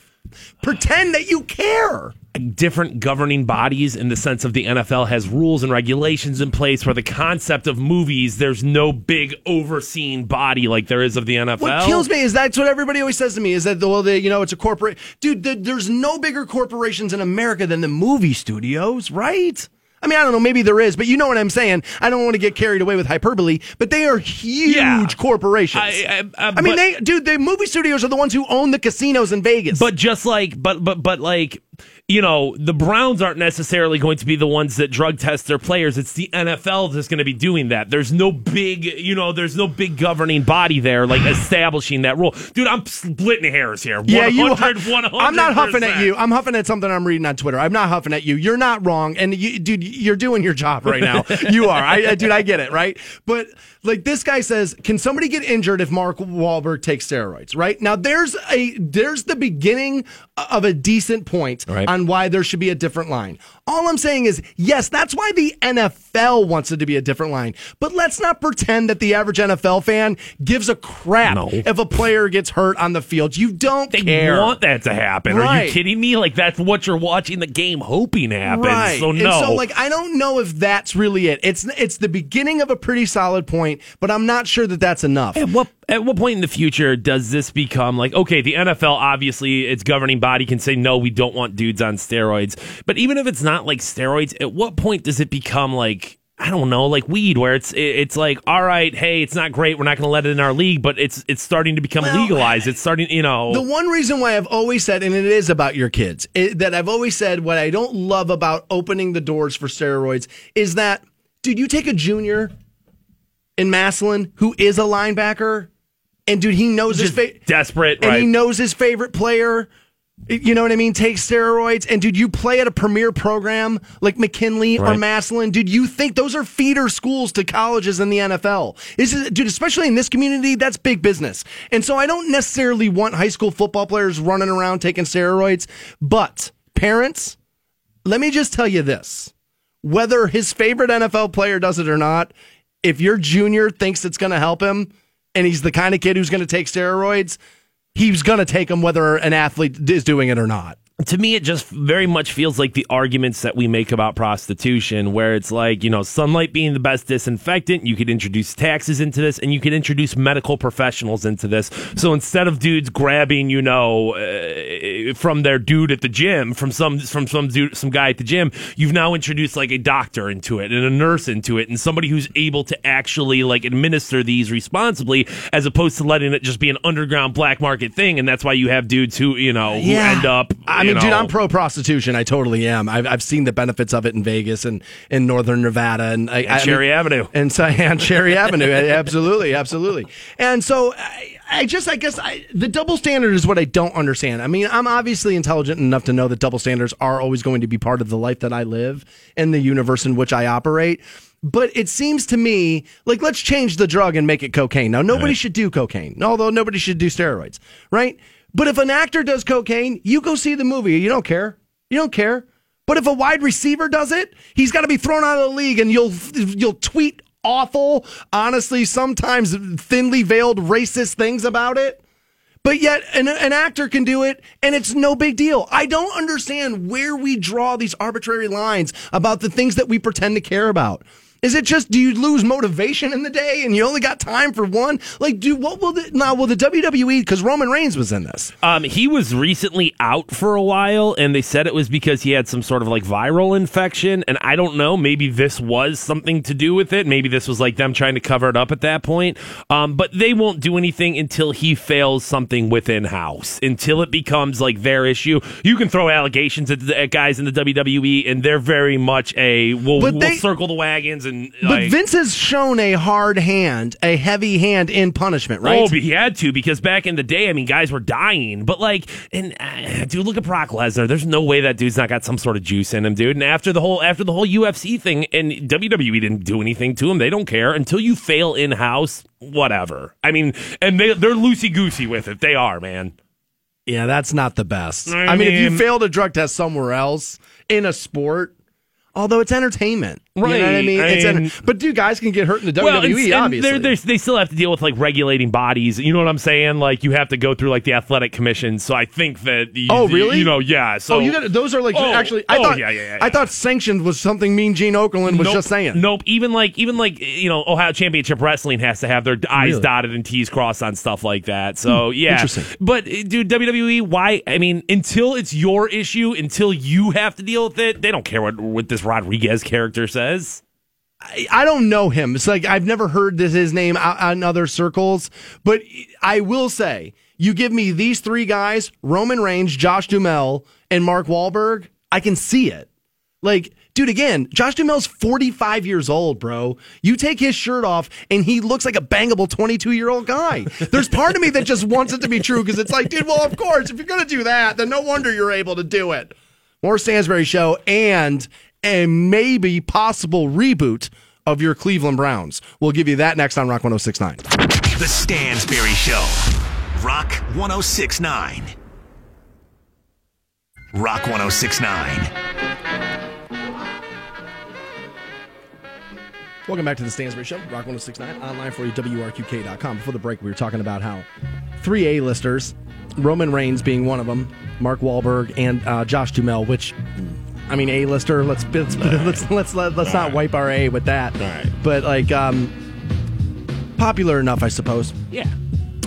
pretend that you care.
different governing bodies in the sense of the NFL has rules and regulations in place where the concept of movies, there's no big overseeing body like there is of the NFL.
What kills me is that's what everybody always says to me is that well, they, you know, it's a corporate dude. The, there's no bigger corporations in America than the movie studios, right? I mean, I don't know, maybe there is, but you know what I'm saying. I don't want to get carried away with hyperbole, but they are huge
Yeah.
corporations.
I- I- I-
I mean,
but-
they, dude, the movie studios are the ones who own the casinos in Vegas.
But just like, but but but like, you know, the Browns aren't necessarily going to be the ones that drug test their players. It's the NFL that's going to be doing that. There's no big, you know, there's no big governing body there like establishing that rule. Dude, I'm splitting hairs here.
Yeah, you.
100, 100%.
I'm not huffing at you. I'm huffing at something I'm reading on Twitter. I'm not huffing at you. You're not wrong, and you, dude, you're doing your job right now. you are. I, I- dude, I get it, right? But like this guy says, can somebody get injured if Mark Wahlberg takes steroids? Right now, there's a there's the beginning of a decent point
Right.
on why there should be a different line. All I'm saying is, yes, that's why the NFL wants it to be a different line. But let's not pretend that the average NFL fan gives a crap
No.
if a player gets hurt on the field. You don't
They
care.
want that to happen. Are you kidding me? Like that's what you're watching the game hoping happens.
Right.
So
And
no.
so like I don't know if that's really it. It's it's the beginning of a pretty solid point, but I'm not sure that that's enough.
At what at what point in the future does this become like okay? The NFL obviously its governing body can say no, we don't want dudes on steroids. But even if it's not like steroids, at what point does it become like? I don't know, like weed, where it's it's like, all right, hey, it's not great. We're not going to let it in our league, but it's it's starting to become
Well,
legalized. It's starting, you know.
The one reason why I've always said, and it is about your kids, it, that I've always said what I don't love about opening the doors for steroids is that, dude, you take a junior in Massillon who is a linebacker, and dude, he knows his
just
fa-
desperate,
and
right?
he knows his favorite player. You know what I mean? Take steroids, and dude, you play at a premier program like McKinley or
Right.
Massillon. Dude, you think those are feeder schools to colleges in the NFL? This is, dude, especially in this community, that's big business. And so I don't necessarily want high school football players running around taking steroids, but parents, let me just tell you this: whether his favorite NFL player does it or not, if your junior thinks it's going to help him, and he's the kind of kid who's going to take steroids, he's going to take them whether an athlete is doing it or not.
To me, it just very much feels like the arguments that we make about prostitution, where it's like, you know, sunlight being the best disinfectant, you could introduce taxes into this, and you could introduce medical professionals into this. So instead of dudes grabbing, you know, uh, from their dude at the gym, from some from some dude, some guy at the gym, you've now introduced like a doctor into it and a nurse into it, and somebody who's able to actually like administer these responsibly, as opposed to letting it just be an underground black market thing. And that's why you have dudes who, you know, who end up.
I mean, dude, I'm pro prostitution. I totally am. I've, I've seen the benefits of it in Vegas and in northern Nevada and, I, I
Cherry
mean-
Avenue.
and so and Cherry Avenue. absolutely, absolutely. And so I, I just, I guess, I, the double standard is what I don't understand. I mean, I'm obviously intelligent enough to know that double standards are always going to be part of the life that I live and the universe in which I operate. But it seems to me like let's change the drug and make it cocaine. Now, nobody should do cocaine, although nobody should do steroids, right? But if an actor does cocaine, you go see the movie. You don't care. You don't care. But if a wide receiver does it, he's got to be thrown out of the league, and you'll you'll tweet awful, honestly, sometimes thinly veiled racist things about it. But yet, an, an actor can do it, and it's no big deal. I don't understand where we draw these arbitrary lines about the things that we pretend to care about. Is it just do you lose motivation in the day and you only got time for one? Like, do what will the now will the WWE because Roman Reigns was in this?
Um, he was recently out for a while, and they said it was because he had some sort of like viral infection. And I don't know, maybe this was something to do with it. Maybe this was like them trying to cover it up at that point. Um, but they won't do anything until he fails something within house, until it becomes like their issue. You can throw allegations at, the, at guys in the WWE, and they're very much a we'll,
But
we'll circle the wagons and
But Vince has shown a hard hand, a heavy hand in punishment, right?
Oh, but he had to because back in the day, I mean, guys were dying. But like, and uh, dude, look at Brock Lesnar. There's no way that dude's not got some sort of juice in him, dude. And after the whole after the whole UFC thing, and WWE didn't do anything to him. They don't care until you fail in house. Whatever. I mean, and they they're loosey goosey with it. They are, man.
Yeah, that's not the best. I,
I
mean, if you
mean-
failed a drug test somewhere else in a sport, although it's entertainment. You know what I
Right.
mean?
I
an-
mean-
but dude, guys can get hurt in the WWE,
Well, and-
obviously.
they're, they're, they still have to deal with like regulating bodies. You know what I'm saying? Like you have to go through like the athletic commission. So I think that. You,
Oh, really?
You know, yeah. So
oh, you got those are like
Oh,
actually. I
oh,
thought.
yeah, yeah, yeah,
I thought sanctioned was something Mean Gene Okerlund was
nope,
just saying.
Nope. Even like even like you know Ohio Championship Wrestling has to have their I's
Really?
dotted and T's crossed on stuff like that. So yeah,
interesting.
But uh, dude, WWE, why? I mean, until it's your issue, until you have to deal with it, they don't care what what this Rodriguez character says.
I, don't know him. It's like I've never heard this his name out, in other circles. But I will say, you give me these three guys: Roman Reigns, Josh Duhamel, and Mark Wahlberg. I can see it. Like, dude, again, Josh Duhamel's 45 years old, bro. You take his shirt off and he looks like a bangable 22 year old guy. There's part of me that just wants it to be true because it's like, dude, well, of course, if you're going to do that, then no wonder you're able to do it. More Stansbury Show and a maybe possible reboot of your Cleveland Browns. We'll give you that next on Rock 1069.
The Stansbury Show. Rock 1069. Rock 1069.
Welcome back to the Stansbury Show, Rock 1069, online for you, WRQK.com. Before the break, we were talking about how three A-listers, Roman Reigns being one of them, Mark Wahlberg, and uh, Josh Duhamel, which, I mean, A-lister, let's, let's, let's, let's, let, let's not wipe our A with that.
right.
But, like, um, popular enough, I suppose
Yeah.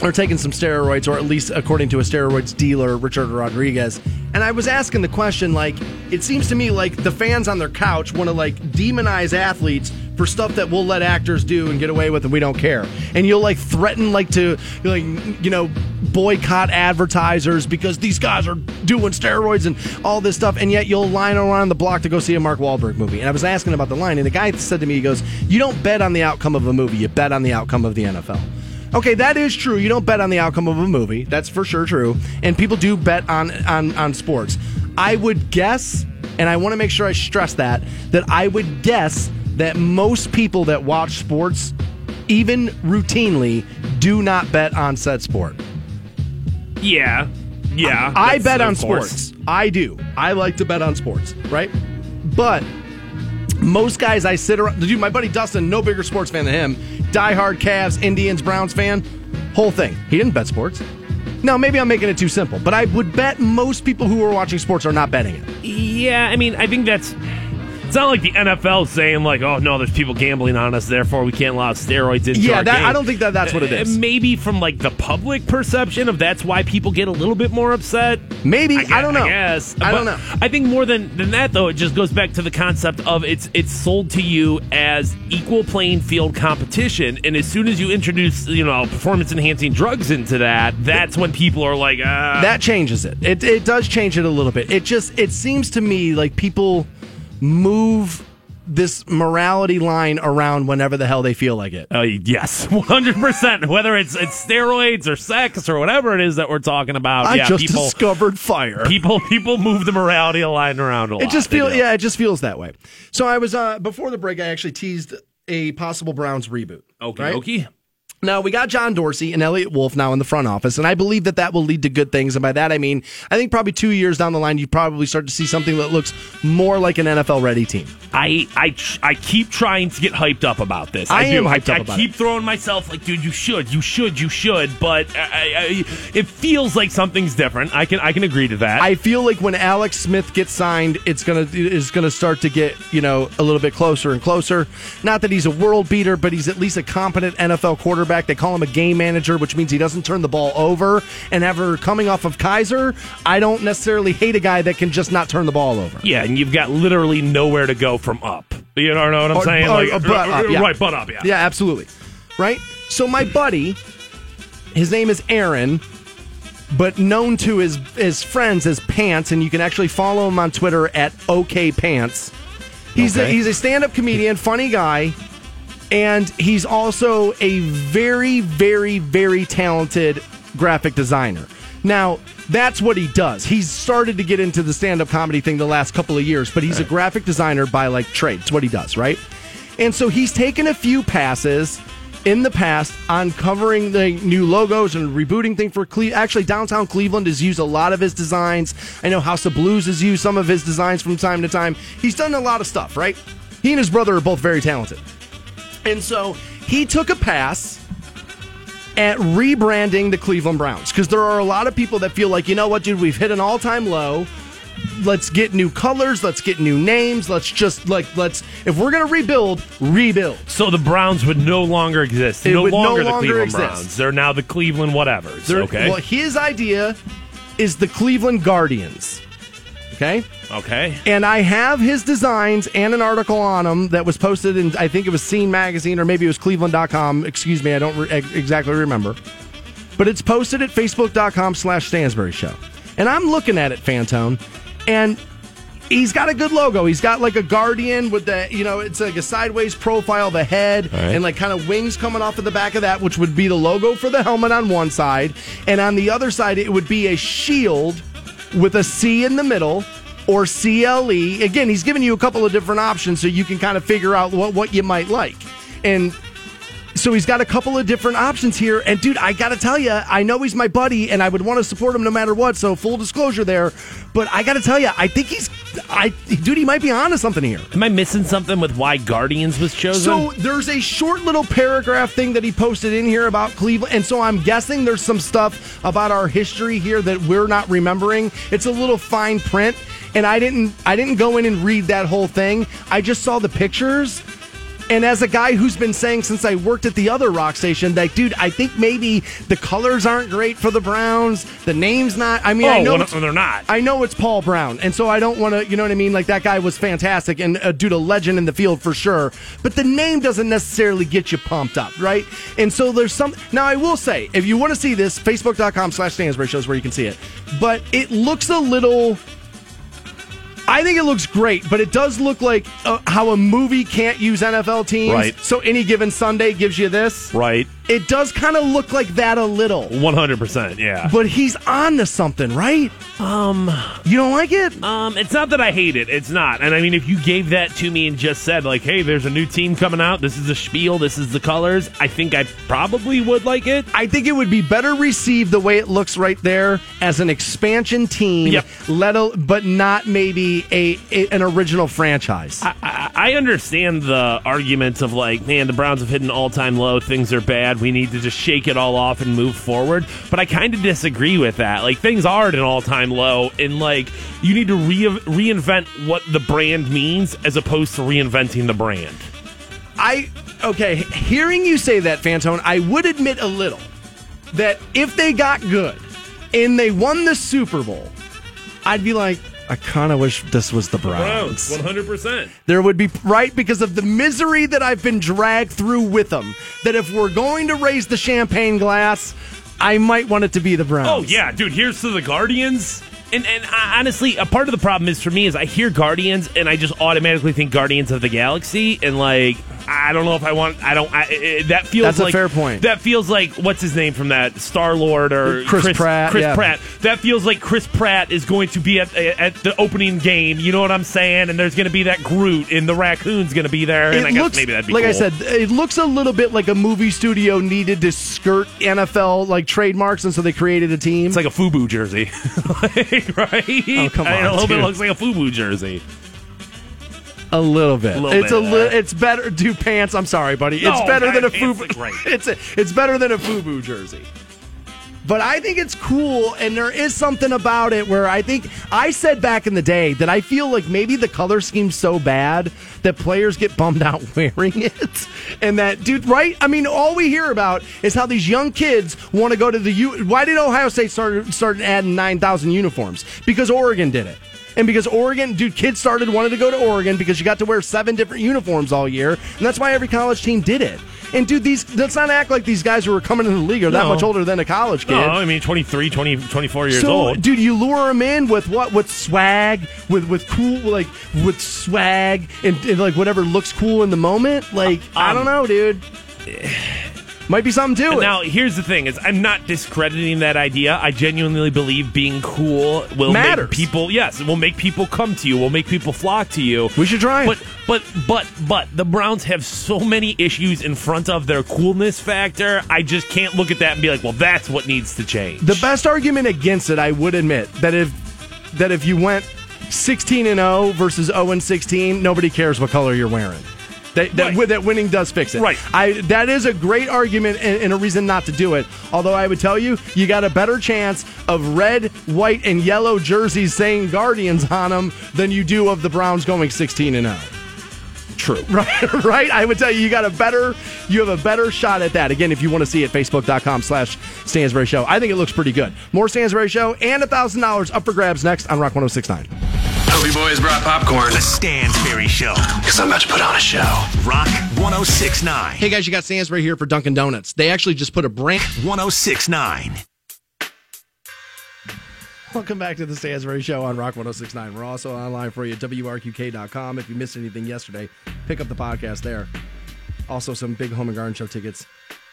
are taking some steroids, or at least according to a steroids dealer, Richard Rodriguez. And I was asking the question, like, it seems to me like the fans on their couch want to like demonize athletes for stuff that we'll let actors do and get away with, and we don't care. And you'll like threaten, like to, like, you know, boycott advertisers because these guys are doing steroids and all this stuff, and yet you'll line around the block to go see a Mark Wahlberg movie. And I was asking about the line, and the guy said to me, he goes, "You don't bet on the outcome of a movie; you bet on the outcome of the NFL." Okay, that is true. You don't bet on the outcome of a movie. That's for sure true. And people do bet on on on sports. I would guess, and I want to make sure I stress that that I would guess that most people that watch sports, even routinely, do not bet on said sport.
Yeah. Yeah.
I
that's-
bet on
course.
sports. I do. I like to bet on sports, right? But most guys I sit around, dude, my buddy Dustin, no bigger sports fan than him, diehard Cavs, Indians, Browns fan, whole thing. He didn't bet sports. Now, maybe I'm making it too simple, but I would bet most people who are watching sports are not betting it.
Yeah, I mean, I think that's. It's not like the NFL saying like, "Oh no, there's people gambling on us, therefore we can't allow steroids into
Yeah,
our
that-
game."
I don't think that that's what it
Uh. Maybe from like the public perception of that's why people get a little bit more upset.
Maybe.
I, gue-
I don't know.
I guess.
I don't know.
I think more than than that though, it just goes back to the concept of it's it's sold to you as equal playing field competition, and as soon as you introduce you know performance enhancing drugs into that, that's when people are like, ah.
That changes it. It it does change it a little bit. It just it seems to me like people move this morality line around whenever the hell they feel like it.
Uh, yes, one hundred percent. Whether it's it's steroids or sex or whatever it is that we're talking about,
I
yeah,
just
people,
discovered fire.
people, people move the morality line around a lot.
It just feels yeah, it just feels that way. So I was uh before the break I actually teased a possible Browns reboot.
Okay,
right?
okay.
Now we got John Dorsey and Eliot Wolf now in the front office, and I believe that that will lead to good things. And by that I mean I think probably two years down the line you probably start to see something that looks more like an NFL ready team.
I I I keep trying to get hyped up about this.
I
do.
am hyped
I,
up
I keep
it.
throwing myself like, dude, you should, you should, you should. But I, I, it feels like something's different. I can I can agree to that.
I feel like when Alex Smith gets signed, it's gonna is gonna start to get you know a little bit closer and closer. Not that he's a world beater, but he's at least a competent NFL quarterback. They call him a game manager, which means he doesn't turn the ball over. And ever coming off of Kizer, I don't necessarily hate a guy that can just not turn the ball over.
yeah, and you've got literally nowhere to go from up. You know what I'm
Or-
saying?
or-
like,
or butt up, yeah.
right, butt up. Yeah.
Yeah, absolutely. Right? So my buddy, his name is Aaron, but known to his his friends as Pants, and you can actually follow him on Twitter at OK Pants. He's a, he's a stand-up comedian, funny guy, and he's also a very, very, very talented graphic designer. Now, that's what he does. He's started to get into the stand-up comedy thing the last couple of years, but he's a graphic designer by like trade. It's what he does, right? And so he's taken a few passes in the past on covering the new logos and rebooting thing for Cle- actually downtown Cleveland has used a lot of his designs. I know House of Blues has used some of his designs from time to time. He's done a lot of stuff, right? He and his brother are both very talented. And so he took a pass at rebranding the Cleveland Browns because there are a lot of people that feel like, you know what, dude, we've hit an all time low. Let's get new colors. Let's get new names. Let's just like let's if we're gonna rebuild, rebuild.
So the Browns would no longer exist.
It
no
would no
longer the Cleveland
exist.
Browns. They're now the Cleveland
whatever.
Okay.
Well, his idea is the Cleveland Guardians. Okay.
okay.
And I have his designs and an article on them that was posted in, I think it was Scene Magazine or maybe it was Cleveland.com. Excuse me, I don't re- exactly remember. But it's posted at Facebook.com slash Stansbury Show. And I'm looking at it, Fantone, and he's got a good logo. He's got like a guardian with the, you know, it's like a sideways profile of a head and like kind of wings coming off of the back of that, which would be the logo for the helmet on one side. And on the other side, it would be a shield with a C in the middle or CLE. Again, he's giving you a couple of different options so you can kind of figure out what, what you might like. And so he's got a couple of different options here. And dude, I got to tell you, I know he's my buddy and I would want to support him no matter what. So full disclosure there. But I got to tell you, I think he's, I, dude, he might be onto something here.
Am I missing something with why Guardians was chosen?
So there's a short little paragraph thing that he posted in here about Cleveland, and so I'm guessing there's some stuff about our history here that we're not remembering. It's a little fine print, and I didn't I didn't go in and read that whole thing. I just saw the pictures. And as a guy who's been saying since I worked at the other rock station, that dude, I think maybe the colors aren't great for the Browns. The name's not. I mean, I
Oh,
know
well, they're not.
I know it's Paul Brown, and so I don't want to, you know what I mean? Like that guy was fantastic and a dude, a legend in the field for sure. But the name doesn't necessarily get you pumped up, right? And so there's some. Now I will say, if you want to see this, Facebook.com/slash Stansbury shows where you can see it. But it looks a little. I think it looks great, but it does look like uh, how a movie can't use NFL teams.
Right.
So any given Sunday gives you this.
right.
It does kind of look like that a little.
100%. Yeah.
But he's on to something, right? Um, you don't like it?
Um, it's not that I hate it. It's not. And I mean, if you gave that to me and just said, like, hey, there's a new team coming out, this is the spiel, this is the colors, I think I probably would like it.
I think it would be better received the way it looks right there as an expansion team,
Yep.
let al- but not maybe a, a- an original franchise.
I, I understand the arguments of like, man, the Browns have hit an all-time low. Things are bad. We need to just shake it all off and move forward. But I kind of disagree with that. Like, things are at an all-time low, and like, you need to re- reinvent what the brand means as opposed to reinventing the brand.
I okay, hearing you say that, Fantone, I would admit a little that if they got good and they won the Super Bowl, I'd be like, I kind of wish this was the Browns.
hundred percent.
There would be right because of the misery that I've been dragged through with them. That if we're going to raise the champagne glass, I might want it to be the Browns.
Oh yeah, dude. Here's to the Guardians. And and I, honestly, a part of the problem is for me is I hear Guardians and I just automatically think Guardians of the Galaxy and like I don't know if I want I don't I, I- that feels
That's a
like
fair point.
That feels like what's his name from that Star Lord or
Chris Pratt,
Chris
yeah.
Pratt. That feels like Chris Pratt is going to be at at the opening game. You know what I'm saying? And there's going to be that Groot and the raccoon's going to be there. and I guess maybe that'd be
like I said, it looks a little bit like a movie studio needed to skirt NFL like trademarks, and so they created a team.
It's like a FUBU jersey, Like, right?
Oh, come
I-
on,
a little bit looks like a FUBU jersey.
a little bit.
little
it's
bit,
a li-
uh,
it's better. Do pants? I'm sorry, buddy. it's
No,
better than a FUBU. It's a, it's better than a FUBU jersey. But I think it's cool, and there is something about it where I think I said back in the day that I feel like maybe the color scheme's so bad that players get bummed out wearing it, and that dude, right? I mean, all we hear about is how these young kids want to go to the U. Why did Ohio State start started adding nine thousand uniforms? Because Oregon did it. And because Oregon, dude, kids started wanting to go to Oregon because you got to wear seven different uniforms all year, and that's why every college team did it. And dude, these let's not act like these guys who are coming into the league are that much older than a college kid.
No, I mean 23, 20, 24 years
so,
old.
dude, you lure them in with what? With swag, with with cool, like with swag, and, and like whatever looks cool in the moment. Like I
Um,
don't know, dude. Might be something to it.
Now, here's the thing: is I'm not discrediting that idea. I genuinely believe being cool will
Matters.
make people. Yes, it will make people come to you. Will make people flock to you.
We should try it.
But but but but the Browns have so many issues in front of their coolness factor. I just can't look at that and be like, well, that's what needs to change.
The best argument against it, I would admit, that if that if you went 16 and 0 versus 0 and 16, nobody cares what color you're wearing. That, that,
Right.
that winning does fix it.
Right.
I that is a great argument and, and a reason not to do it. Although I would tell you, you got a better chance of red, white, and yellow jerseys saying Guardians on them than you do of the Browns going 16 and 0.
True.
Right, right. I would tell you, you got a better, you have a better shot at that. Again, if you want to see it, facebook.com slash Stansbury Show. I think it looks pretty good. More Stansbury Show and a $1,000 up for grabs next on Rock 1069.
Hope boys brought popcorn.
The Stansbury Show.
Because I'm about to put on a show.
Rock 1069.
Hey guys, you got Stansbury here for Dunkin' Donuts. They actually just put a brand.
1069.
Welcome back to the Stansbury Show on Rock 1069. We're also online for you at WRQK.com. If you missed anything yesterday, pick up the podcast there. Also, some big home and garden show tickets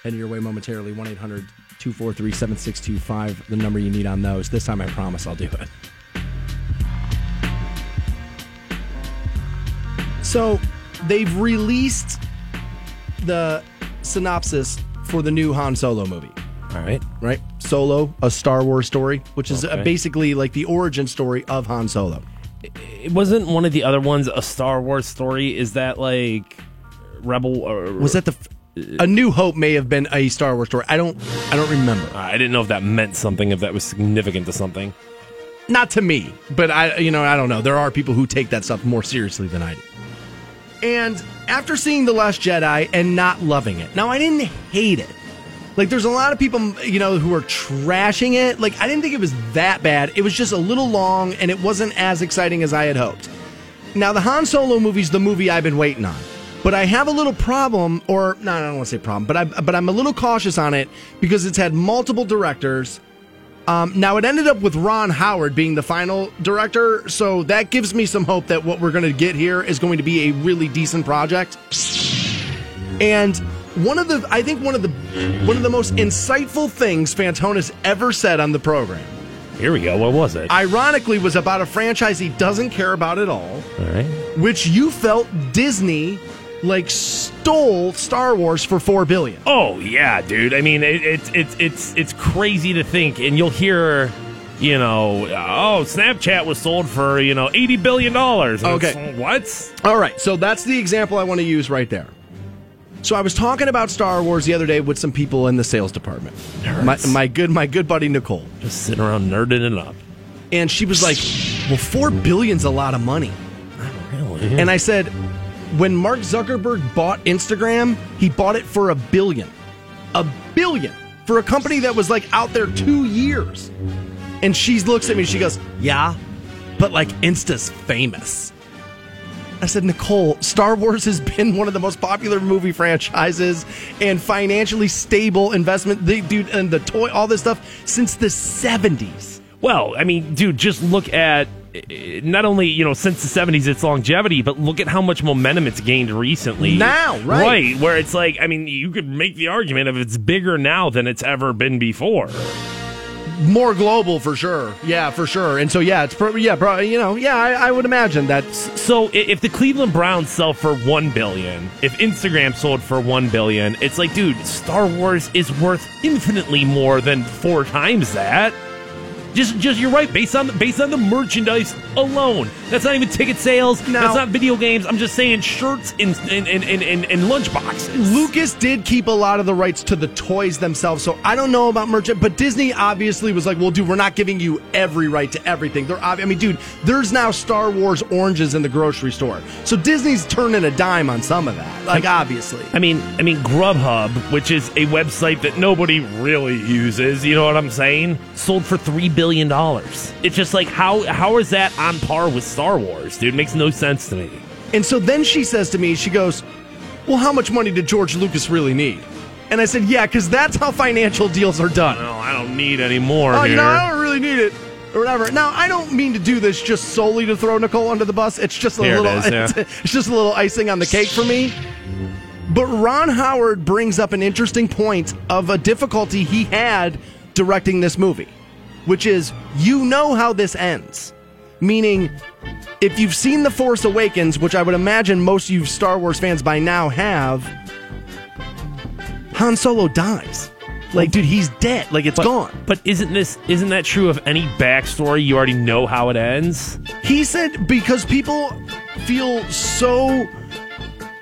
heading your way momentarily 1 800 243 7625, the number you need on those. This time I promise I'll do it. So, they've released the synopsis for the new Han Solo movie
All right.
right? Solo, a Star Wars story, which is uh,
Okay.
basically like the origin story of Han Solo.
It wasn't one of the other ones a Star Wars story. Is that like Rebel or
Was that the f- A New Hope may have been a Star Wars story. I don't I don't remember.
I didn't know if that meant something, if that was significant to something.
Not to me, but I you know, I don't know. There are people who take that stuff more seriously than I do. And after seeing The Last Jedi and not loving it. Now I didn't hate it. Like there's a lot of people, you know, who are trashing it. Like I didn't think it was that bad. It was just a little long and it wasn't as exciting as I had hoped. Now the Han Solo movie's the movie I've been waiting on. But I have a little problem or no, I don't want to say problem, but I but I'm a little cautious on it because it's had multiple directors. Um, now it ended up with Ron Howard being the final director, so that gives me some hope that what we're going to get here is going to be a really decent project. And one of the, I think one of the, one of the most insightful things Fantone's ever said on the program,
Here we go. What was it?
ironically, was about a franchise he doesn't care about at all,
All right.
which you felt Disney like stole Star Wars for four billion.
Oh yeah, dude. I mean, it, it's it's it's it's crazy to think, and you'll hear, you know, oh, Snapchat was sold for you know eighty billion dollars.
Okay.
what?
All right, so that's the example I want to use right there. So I was talking about Star Wars the other day with some people in the sales department. My, my good my good buddy Nicole.
Just sitting around nerding it up.
And she was like, "Well, 4 billion's a lot of money."
Really?
And I said, "When Mark Zuckerberg bought Instagram, he bought it for a billion. A billion for a company that was like out there 2 years." And she looks at me, she goes, "Yeah, but like Insta's famous." I said, Nicole, Star Wars has been one of the most popular movie franchises and financially stable investment, they, dude, and the toy, all this stuff since the 70s.
Well, I mean, dude, just look at Uh, not only you know since the '70s its longevity, but look at how much momentum it's gained recently.
Now, right.
right, where it's like, I mean, you could make the argument if it's bigger now than it's ever been before.
More global for sure. Yeah, for sure. And so, yeah, it's probably, yeah, bro, you know, yeah, I, I would imagine that.
So if the Cleveland Browns sell for one billion, if Instagram sold for one billion, it's like, dude, Star Wars is worth infinitely more than four times that. Just, just you're right. Based on based on the merchandise alone, that's not even ticket sales.
Now-
that's not video games. I'm just saying shirts and and and and, and, lunchboxes.
Lucas did keep a lot of the rights to the toys themselves, so I don't know about merchant, but Disney obviously was like, "Well, dude, we're not giving you every right to everything." They're, obvi- I mean, dude, there's now Star Wars oranges in the grocery store, so Disney's turning a dime on some of that. Like, obviously,
I mean, I mean Grubhub, which is a website that nobody really uses. You know what I'm saying? Sold for three billion dollars. It's just like how how is that on par with Star Wars, dude? Makes no sense to me.
And so then she says to me, she goes, Well, how much money did George Lucas really need? And I said, Yeah, because that's how financial deals are done.
No, I don't need any more
Oh,
here.
you know, I don't really need it. Or whatever. Now, I don't mean to do this just solely to throw Nicole under the bus. It's just a
Here
little
is, yeah.
it's just a little icing on the cake for me. But Ron Howard brings up an interesting point of a difficulty he had directing this movie, which is you know how this ends. Meaning, if you've seen The Force Awakens, which I would imagine most of you Star Wars fans by now have, Han Solo dies. Like, dude, he's dead. Like, it's
But,
gone.
But isn't this isn't that true of any backstory? You already know how it ends.
He said because people feel so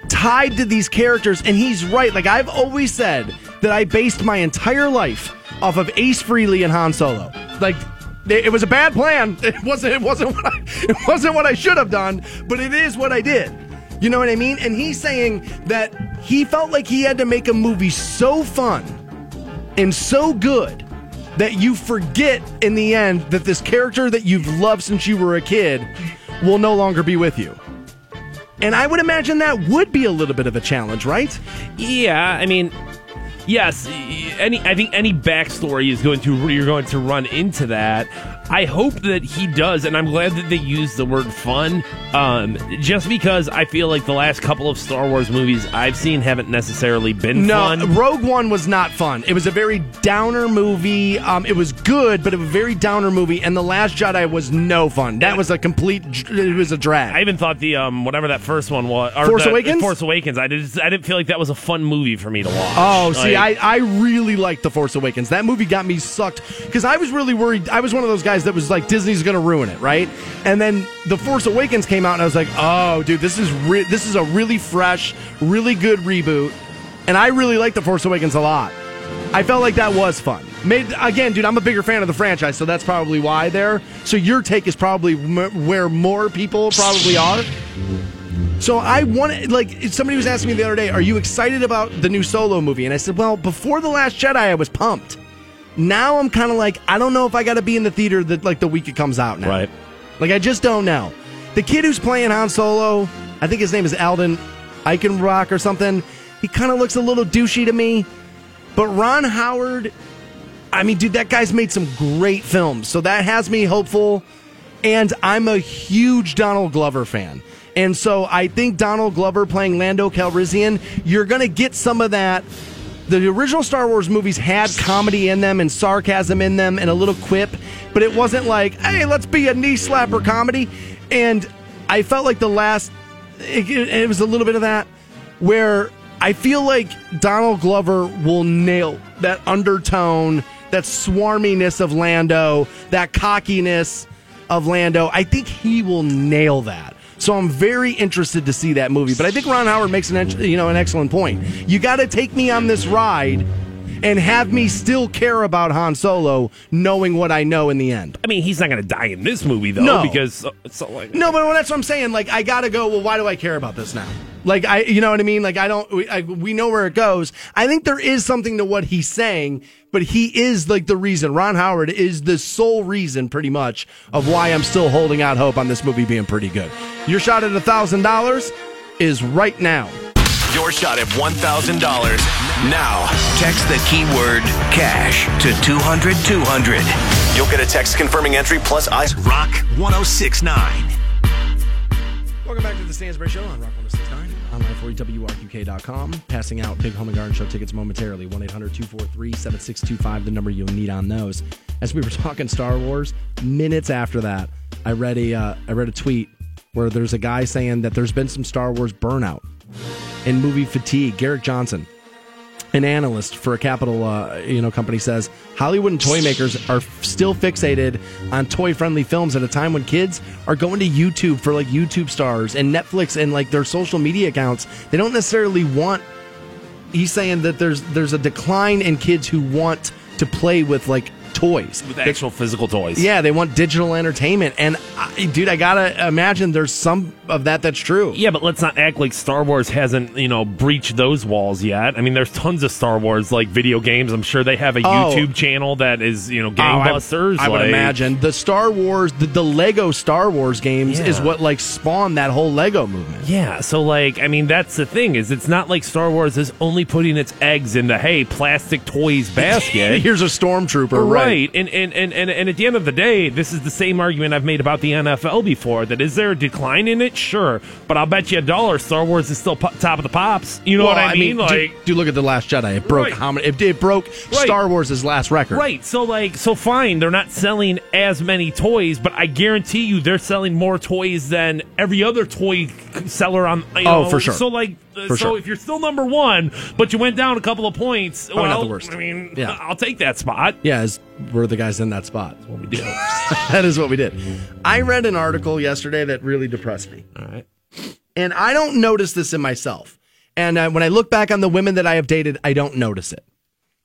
tied to these characters, and he's right. Like I've always said that I based my entire life off of Ace Frehley and Han Solo. Like it was a bad plan. It wasn't. It wasn't what I. It wasn't what I should have done. But it is what I did. You know what I mean? And he's saying that he felt like he had to make a movie so fun and so good that you forget in the end that this character that you've loved since you were a kid will no longer be with you. And I would imagine that would be a little bit of a challenge, right?
Yeah, I mean, yes. Any, I think any backstory is going to you're going to run into that. I hope that he does, and I'm glad that they use the word fun. Um, just because I feel like the last couple of Star Wars movies I've seen haven't necessarily been fun.
No,
fun.
Rogue One was not fun. It was a very downer movie. Um, it was good, but it was a very downer movie. And The Last Jedi was no fun. That was a complete. It was a drag.
I even thought the um whatever that first one was, or
Force
the-
Awakens?
Force Awakens. I did. I didn't feel like that was a fun movie for me to watch.
Oh, see,
Like-
I, I really liked The Force Awakens. That movie got me sucked because I was really worried. I was one of those guys that was like, Disney's going to ruin it, right? And then The Force Awakens came out, and I was like, oh, dude, this is re- this is a really fresh, really good reboot. And I really liked The Force Awakens a lot. I felt like that was fun. Made again, dude. I'm a bigger fan of the franchise, so that's probably why there. So your take is probably m- where more people probably are. So I want like somebody was asking me the other day, "Are you excited about the new Solo movie?" And I said, "Well, before the Last Jedi, I was pumped. Now I'm kind of like, I don't know if I got to be in the theater that like the week it comes out now.
Right.
Like I just don't know. The kid who's playing Han Solo, I think his name is Alden Eichenrock or something. He kind of looks a little douchey to me. But Ron Howard, I mean, dude, that guy's made some great films. So that has me hopeful. And I'm a huge Donald Glover fan. And so I think Donald Glover playing Lando Calrissian, you're going to get some of that. The original Star Wars movies had comedy in them and sarcasm in them and a little quip, but it wasn't like, hey, let's be a knee slapper comedy. And I felt like the last, it, it was a little bit of that where I feel like Donald Glover will nail that undertone, that swarminess of Lando, that cockiness of Lando. I think he will nail that. So I'm very interested to see that movie. But I think Ron Howard makes an you know an excellent point. You got to take me on this ride and have me still care about Han Solo, knowing what I know in the end.
I mean, he's not going to die in this movie though,
No.
because uh, so, like,
No, but that's what I'm saying. Like, I gotta go. Well, why do I care about this now? Like, I, you know what I mean? Like, I don't. We, I, we know where it goes. I think there is something to what he's saying, but he is like the reason. Ron Howard is the sole reason, pretty much, of why I'm still holding out hope on this movie being pretty good. Your shot at a thousand dollars is right now.
Your shot at $1,000. Now, text the keyword cash to 200 200. You'll get a text confirming entry plus I.
Rock 1069.
Welcome back to the Stansbury Show on Rock 1069. Online for you, WRQK.com. Passing out big home and garden show tickets momentarily. 1 800 243 7625, the number you'll need on those. As we were talking Star Wars, minutes after that, I read a, uh, I read a tweet where there's a guy saying that there's been some Star Wars burnout and movie fatigue. Garrett Johnson, an analyst for a capital uh, you know company says Hollywood and toy makers are still fixated on toy friendly films at a time when kids are going to YouTube for like YouTube stars and Netflix and like their social media accounts. They don't necessarily want. He's saying that there's there's a decline in kids who want to play with like toys.
with actual physical toys.
Yeah, they want digital entertainment, and I, dude, I gotta imagine there's some of that that's true.
Yeah, but let's not act like Star Wars hasn't, you know, breached those walls yet. I mean, there's tons of Star Wars like video games. I'm sure they have a
Oh.
YouTube channel that is, you know,
Oh, I-
gangbusters.
I, would
like-
imagine the Star Wars, the, the Lego Star Wars games is what like spawned that whole Lego movement.
Yeah, so like, I mean, that's the thing is, it's not like Star Wars is only putting its eggs in the hey plastic toys basket.
Here's a stormtrooper, right?
Right, and, and and and and at the end of the day, this is the same argument I've made about the NFL before. That is there a decline in it? Sure, but I'll bet you a dollar Star Wars is still po- top of the pops. You know
Well,
what I mean?
dude-
like,
dude, look at the Last Jedi. It broke
Right.
how many? It, it broke Star Wars' last record.
Right. So like so fine, they're not selling as many toys, but I guarantee you they're selling more toys than every other toy seller on you
Oh,
know,
for sure.
So like so
sure.
if you're still number one, but you went down a couple of points,
Probably not
well,
the worst.
I mean,
Yeah.
I'll take that spot.
Yeah, as we're the guys in that spot. That's what we do. that is what we did. I read an article yesterday that really depressed me.
All right.
And I don't notice this in myself. And uh, when I look back on the women that I have dated, I don't notice it.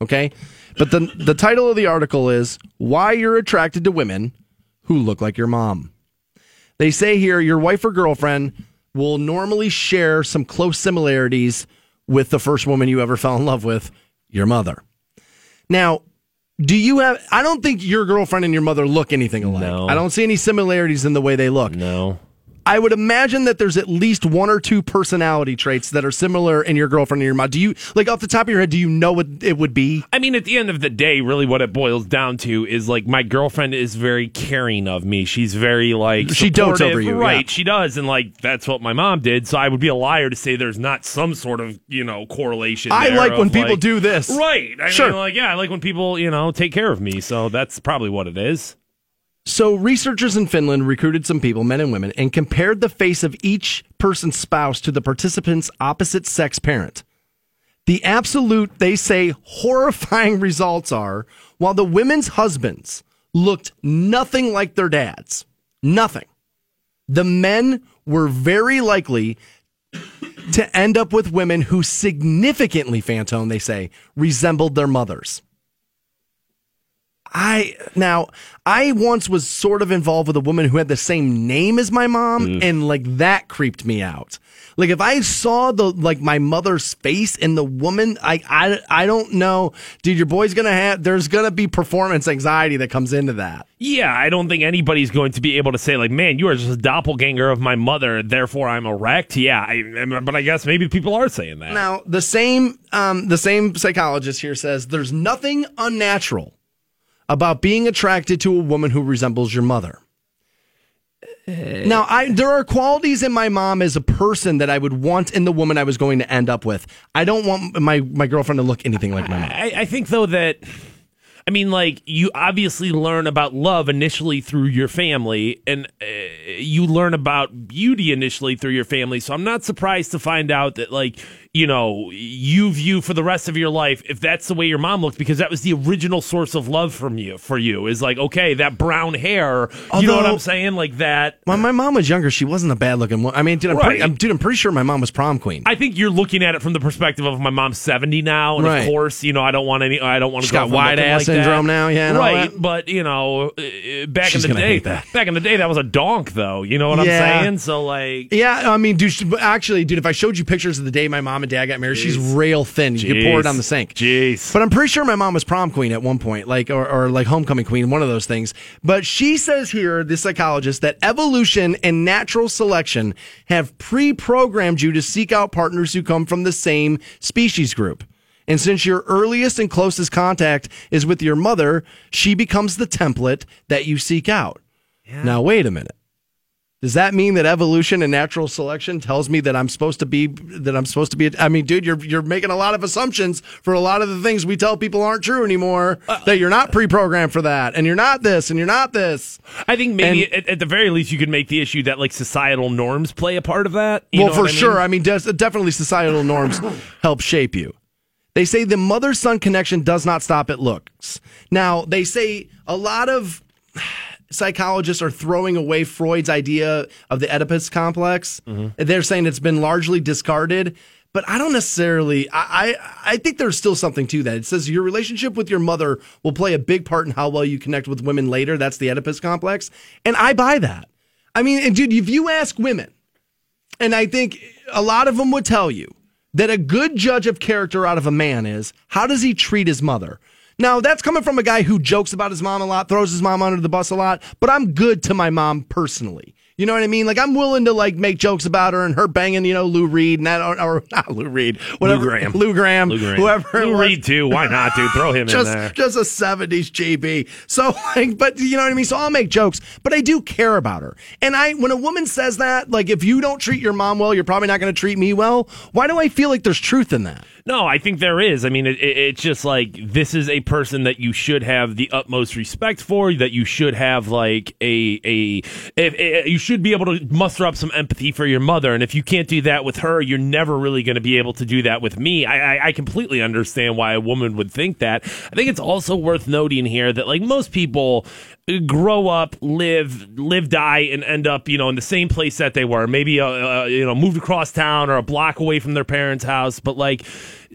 Okay? But the the title of the article is Why You're Attracted to Women Who Look Like Your Mom. They say here your wife or girlfriend will normally share some close similarities with the first woman you ever fell in love with, your mother. Now, do you have I don't think your girlfriend and your mother look anything alike.
No.
I don't see any similarities in the way they look.
No.
I would imagine that there's at least one or two personality traits that are similar in your girlfriend and your mom. Do you like off the top of your head? Do you know what it would be?
I mean, at the end of the day, really what it boils down to is like my girlfriend is very caring of me. She's very like
She dotes over you,
right?
yeah.
She does, and like that's what my mom did. So I would be a liar to say there's not some sort of you know correlation.
I like when people
like-
do this.
Right. I
Sure.
mean, like yeah, I like when people you know take care of me. So that's probably what it is.
So researchers in Finland recruited some people, men and women, and compared the face of each person's spouse to the participant's opposite sex parent. The absolute, they say, horrifying results are while the women's husbands looked nothing like their dads, nothing. The men were very likely to end up with women who significantly, Fantone, they say, resembled their mothers. I now I once was sort of involved with a woman who had the same name as my mom and like that creeped me out. Like if I saw the like my mother's face in the woman, I I I don't know, dude, your boy's going to have there's going to be performance anxiety that comes into that.
Yeah, I don't think anybody's going to be able to say like, "Man, you are just a doppelganger of my mother, therefore I'm erect." Yeah, I, but I guess maybe people are saying that.
Now, the same um, the same psychologist here says there's nothing unnatural about being attracted to a woman who resembles your mother. Now, I there are qualities in my mom as a person that I would want in the woman I was going to end up with. I don't want my my girlfriend to look anything like my mom.
I, I think though that I mean, like you obviously learn about love initially through your family, and uh, you learn about beauty initially through your family. So I'm not surprised to find out that, like, you know, you view for the rest of your life if that's the way your mom looked, because that was the original source of love from you. For you is like, okay, that brown hair. you know what I'm saying? Like that.
When my mom was younger, she wasn't a bad looking woman. I mean, dude, I'm, pretty,
Right.
I'm, dude, I'm pretty sure my mom was prom queen.
I think you're looking at it from the perspective of my mom's 70 now, and
Right.
of course, you know, I don't want any. I don't want to.
She's got wide ass syndrome now, yeah,
right.
that.
But you know, uh, back
She's
in the day,
that.
back in the day, that was a donk, though. You know what
Yeah.
I'm saying? So like,
Yeah, I mean, dude, actually, dude, if I showed you pictures of the day my mom and dad got married, she's real thin. You could pour it on the sink.
Jeez.
But I'm pretty sure my mom was prom queen at one point, like or, or like homecoming queen, one of those things. But she says here, the psychologist, that evolution and natural selection have pre-programmed you to seek out partners who come from the same species group. And since your earliest and closest contact is with your mother, she becomes the template that you seek out. Now, wait a minute. Does that mean that evolution and natural selection tells me that I'm supposed to be that I'm supposed to be? I mean, dude, you're you're making a lot of assumptions for a lot of the things we tell people aren't true anymore. Uh, that you're not pre-programmed for that, and you're not this, and you're not this.
I think maybe
And-
at, at the very least you could make the issue that like societal norms play a part of that. You
well,
know
for
I mean?
sure. I mean, des- definitely societal norms help shape you. They say the mother son connection does not stop at looks. Now, they say a lot of psychologists are throwing away Freud's idea of the Oedipus complex. Mm-hmm. They're saying it's been largely discarded. But I don't necessarily. I, I I think there's still something to that. It says your relationship with your mother will play a big part in how well you connect with women later. That's the Oedipus complex, and I buy that. I mean, and dude, if you ask women, and I think a lot of them would tell you that a good judge of character out of a man is how does he treat his mother? Now, that's coming from a guy who jokes about his mom a lot, throws his mom under the bus a lot, but I'm good to my mom personally. You know what I mean? Like I'm willing to like make jokes about her and her banging, you know, Lou Reed and that, or, or not Lou Reed, whatever,
Gramm.
Lou Gramm,
Lou Gramm.
whoever.
Lou Reed too. Why not, dude? Throw him in
just
there.
just a 70s GB. So like but you know what I mean? So I'll make jokes, but I do care about her. And I when a woman says that, like if you don't treat your mom well, you're probably not going to treat me well. Why do I feel like there's truth in that?
No, I think there is. I mean, it, it, it's just like this is a person that you should have the utmost respect for. That you should have like a a if, if- you should should be able to muster up some empathy for your mother. And if you can't do that with her, you're never really going to be able to do that with me. I, I, I completely understand why a woman would think that. I think it's also worth noting here that like most people grow up, live, live, die, and end up, you know, in the same place that they were. Maybe, uh, uh, you know, moved across town or a block away from their parents' house. But like,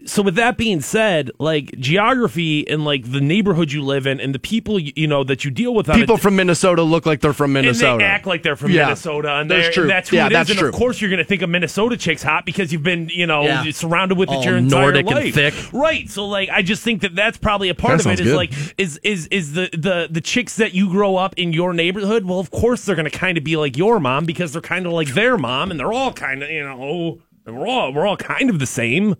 so with that being said, like geography and like the neighborhood you live in and the people you, you know that you deal with,
People from Minnesota look like they're from Minnesota.
and they act like they're from
Yeah.
Minnesota, and,
That's true.
and that's who
Yeah,
it is.
that's
and
true.
of course, you're going to think a Minnesota chick's hot because you've been, you know,
Yeah.
surrounded with it your entire
Nordic and
life,
thick.
right? So, like, I just think that that's probably a part
That
of it. Is
good.
like, is is is the the the chicks that you grow up in your neighborhood? Well, of course, they're going to kind of be like your mom because they're kind of like their mom, and they're all kind of, you know, we're all we're all kind of the same.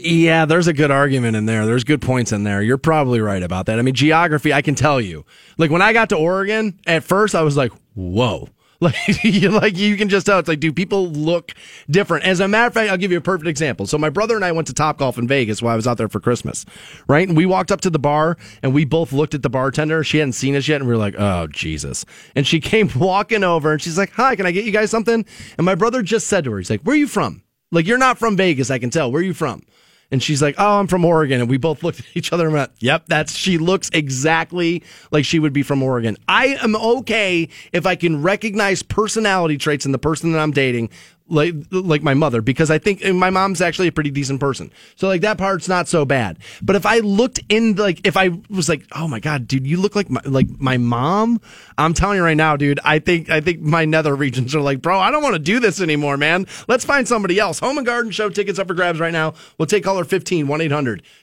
Yeah, there's a good argument in there. There's good points in there. You're probably right about that. I mean, geography, I can tell you. Like when I got to Oregon, at first I was like, whoa. Like, you- like you can just tell it's like, do people look different? As a matter of fact, I'll give you a perfect example. So my brother and I went to Top Golf in Vegas while I was out there for Christmas, right? And we walked up to the bar and we both looked at the bartender. She hadn't seen us yet, and we were like, oh Jesus! And she came walking over and she's like, hi, can I get you guys something? And my brother just said to her, he's like, where are you from? Like you're not from Vegas, I can tell. Where are you from? And she's like, "Oh, I'm from Oregon." And we both looked at each other and went, "Yep, that's she looks exactly like she would be from Oregon." I am okay if I can recognize personality traits in the person that I'm dating, like like my mother, because I think my mom's actually a pretty decent person. So like that part's not so bad. But if I looked in like if I was like, "Oh my god, dude, you look like my like my mom," I'm telling you right now, dude, I think I think my nether regions are like, "Bro, I don't want to do this anymore, man. Let's find somebody else." Home and Garden Show tickets up for grabs right now. We'll take caller 15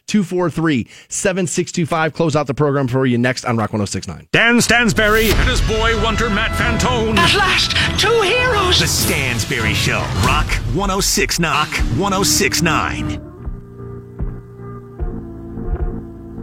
1-800-243-7625 close out the program for you next on Rock 1069.
Dan Stansbury and his boy wonder Matt Fantone.
At last, two heroes.
The Stansbury Show. Rock 1069. Rock 1069.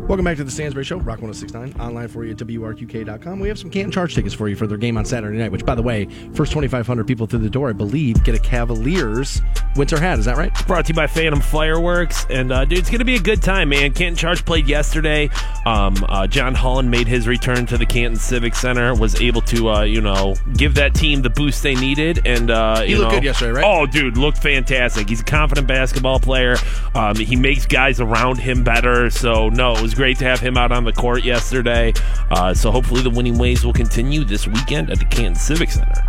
Welcome back to the Stansbury Show, Rock 1069, online for you at WRQK.com. We have some Canton Charge tickets for you for their game on Saturday night, which, by the way, first 2,500 people through the door, I believe, get a Cavaliers winter hat. Is that right?
Brought to you by Phantom Fireworks, and uh, dude, it's gonna be a good time, man. Canton Charge played yesterday. Um, uh, John Holland made his return to the Canton Civic Center. Was able to, uh, you know, give that team the boost they needed, and uh,
He looked
know-
good yesterday, right?
Oh, dude, looked fantastic. He's a confident basketball player. Um, he makes guys around him better. So no, it was great to have him out on the court yesterday. Uh, so hopefully the winning ways will continue this weekend at the Canton Civic Center.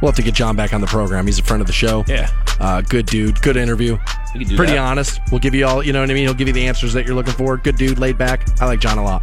We'll have to get John back on the program. He's a friend of the show.
Yeah.
Uh, good dude. Good interview.
We can do
Pretty
that.
honest. We'll give you all, you know what I mean? He'll give you the answers that you're looking for. Good dude, laid back. I like John a lot.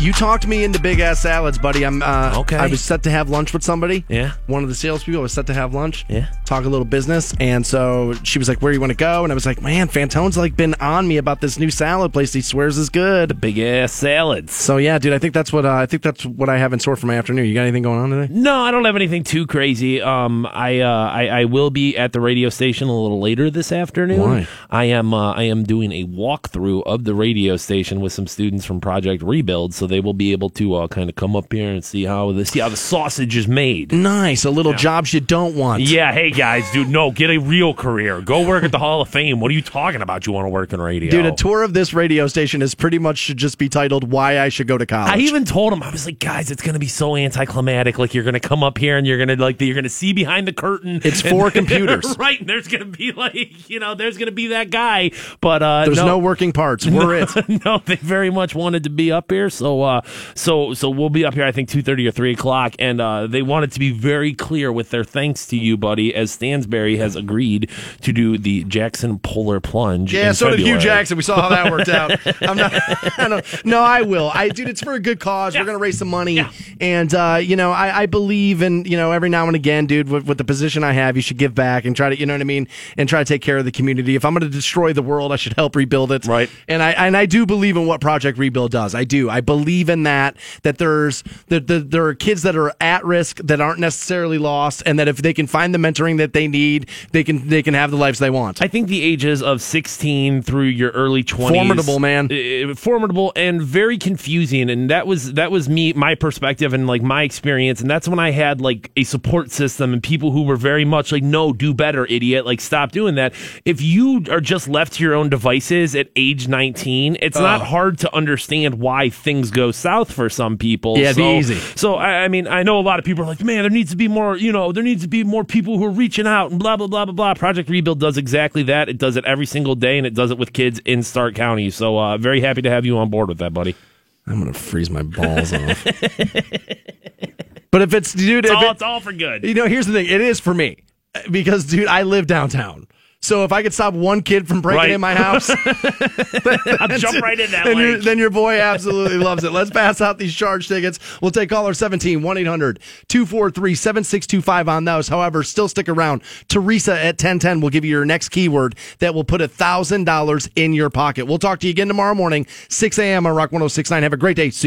You talked me into big ass salads, buddy. I'm uh,
Okay.
I was set to have lunch with somebody.
Yeah.
One of the salespeople was set to have lunch.
Yeah.
Talk a little business, and so she was like, "Where do you want to go?" And I was like, "Man, Fantone's like been on me about this new salad place. He swears is good."
Big ass salads.
So yeah, dude, I think that's what uh, I think that's what I have in store for my afternoon. You got anything going on today?
No, I don't have anything too crazy. Um, I, uh, I I will be at the radio station a little later this afternoon.
Why?
I am uh, I am doing a walkthrough of the radio station with some students from Project Rebuild, so they will be able to uh, kind of come up here and see how the see how the sausage is made.
Nice, a little jobs you don't want.
Yeah, hey guys, dude, no, get a real career. Go work at the Hall of Fame. What are you talking about? You want to work in radio,
Dude, a tour of this radio station is pretty much should just be titled "Why I Should Go to College."
I even told him I was like, guys, it's gonna be so anticlimactic. Like you're gonna come up here and you're gonna like you're gonna see behind the curtain.
It's
and-
for computers.
right? And there's gonna be like you know there's gonna be that guy, but uh,
There's no,
no,
working parts. We're it.
no, they very much wanted to be up here. So, uh, so, so we'll be up here. I think two thirty or three o'clock, and uh, they wanted to be very clear with their thanks to you, buddy, as Stansbury has agreed to do the Jackson Polar Plunge.
Yeah, so did
Hue
Jackson. We saw how that worked out. I'm not. I no, I will. I, dude, it's for a good cause. We're gonna raise some money,
Yeah.
and uh, you know, I, I believe in you know every now and again, dude, with, with the position I have, you should give back and try to, you know what I mean, and try to take care of the community. If I'm gonna destroy the world, I should help rebuild it.
Right.
And I and I do believe in what Project Rebuild does. I do. I believe in that. That there's that the, there are kids that are at risk that aren't necessarily lost, and that if they can find the mentoring that they need, they can they can have the lives they want.
I think the ages of 16 through your early 20s
Formidable, man.
uh, formidable and very confusing and that was that was me my perspective and like my experience and that's when I had like a support system and people who were very much like no do better idiot like stop doing that if you are just left to your own devices at age 19 it's not hard to understand why things go south for some people.
Yeah,
so,
be easy.
So I, I mean, I know a lot of people are like, man, there needs to be more. You know, there needs to be more people who are reaching out and blah blah blah blah blah. Project Rebuild does exactly that. It does it every single day, and it does it with kids in Stark County. So uh, very happy to have you on board with that, buddy.
I'm gonna freeze my balls off. but if it's dude,
It's
if
all,
it-
it's all for good.
you know, here's the thing. It is for me because, dude, I live downtown. So if I could stop one kid from breaking
Right.
in my house,
I'll jump right in that
then, your, then your boy absolutely loves it. Let's pass out these charge tickets. We'll take caller 17 1 800 243 7625 on those. However, still stick around. Teresa at 1010 will give you your next keyword that will put $1,000 in your pocket. We'll talk to you again tomorrow morning, 6 a.m. on Rock 1069. Have a great day. See you.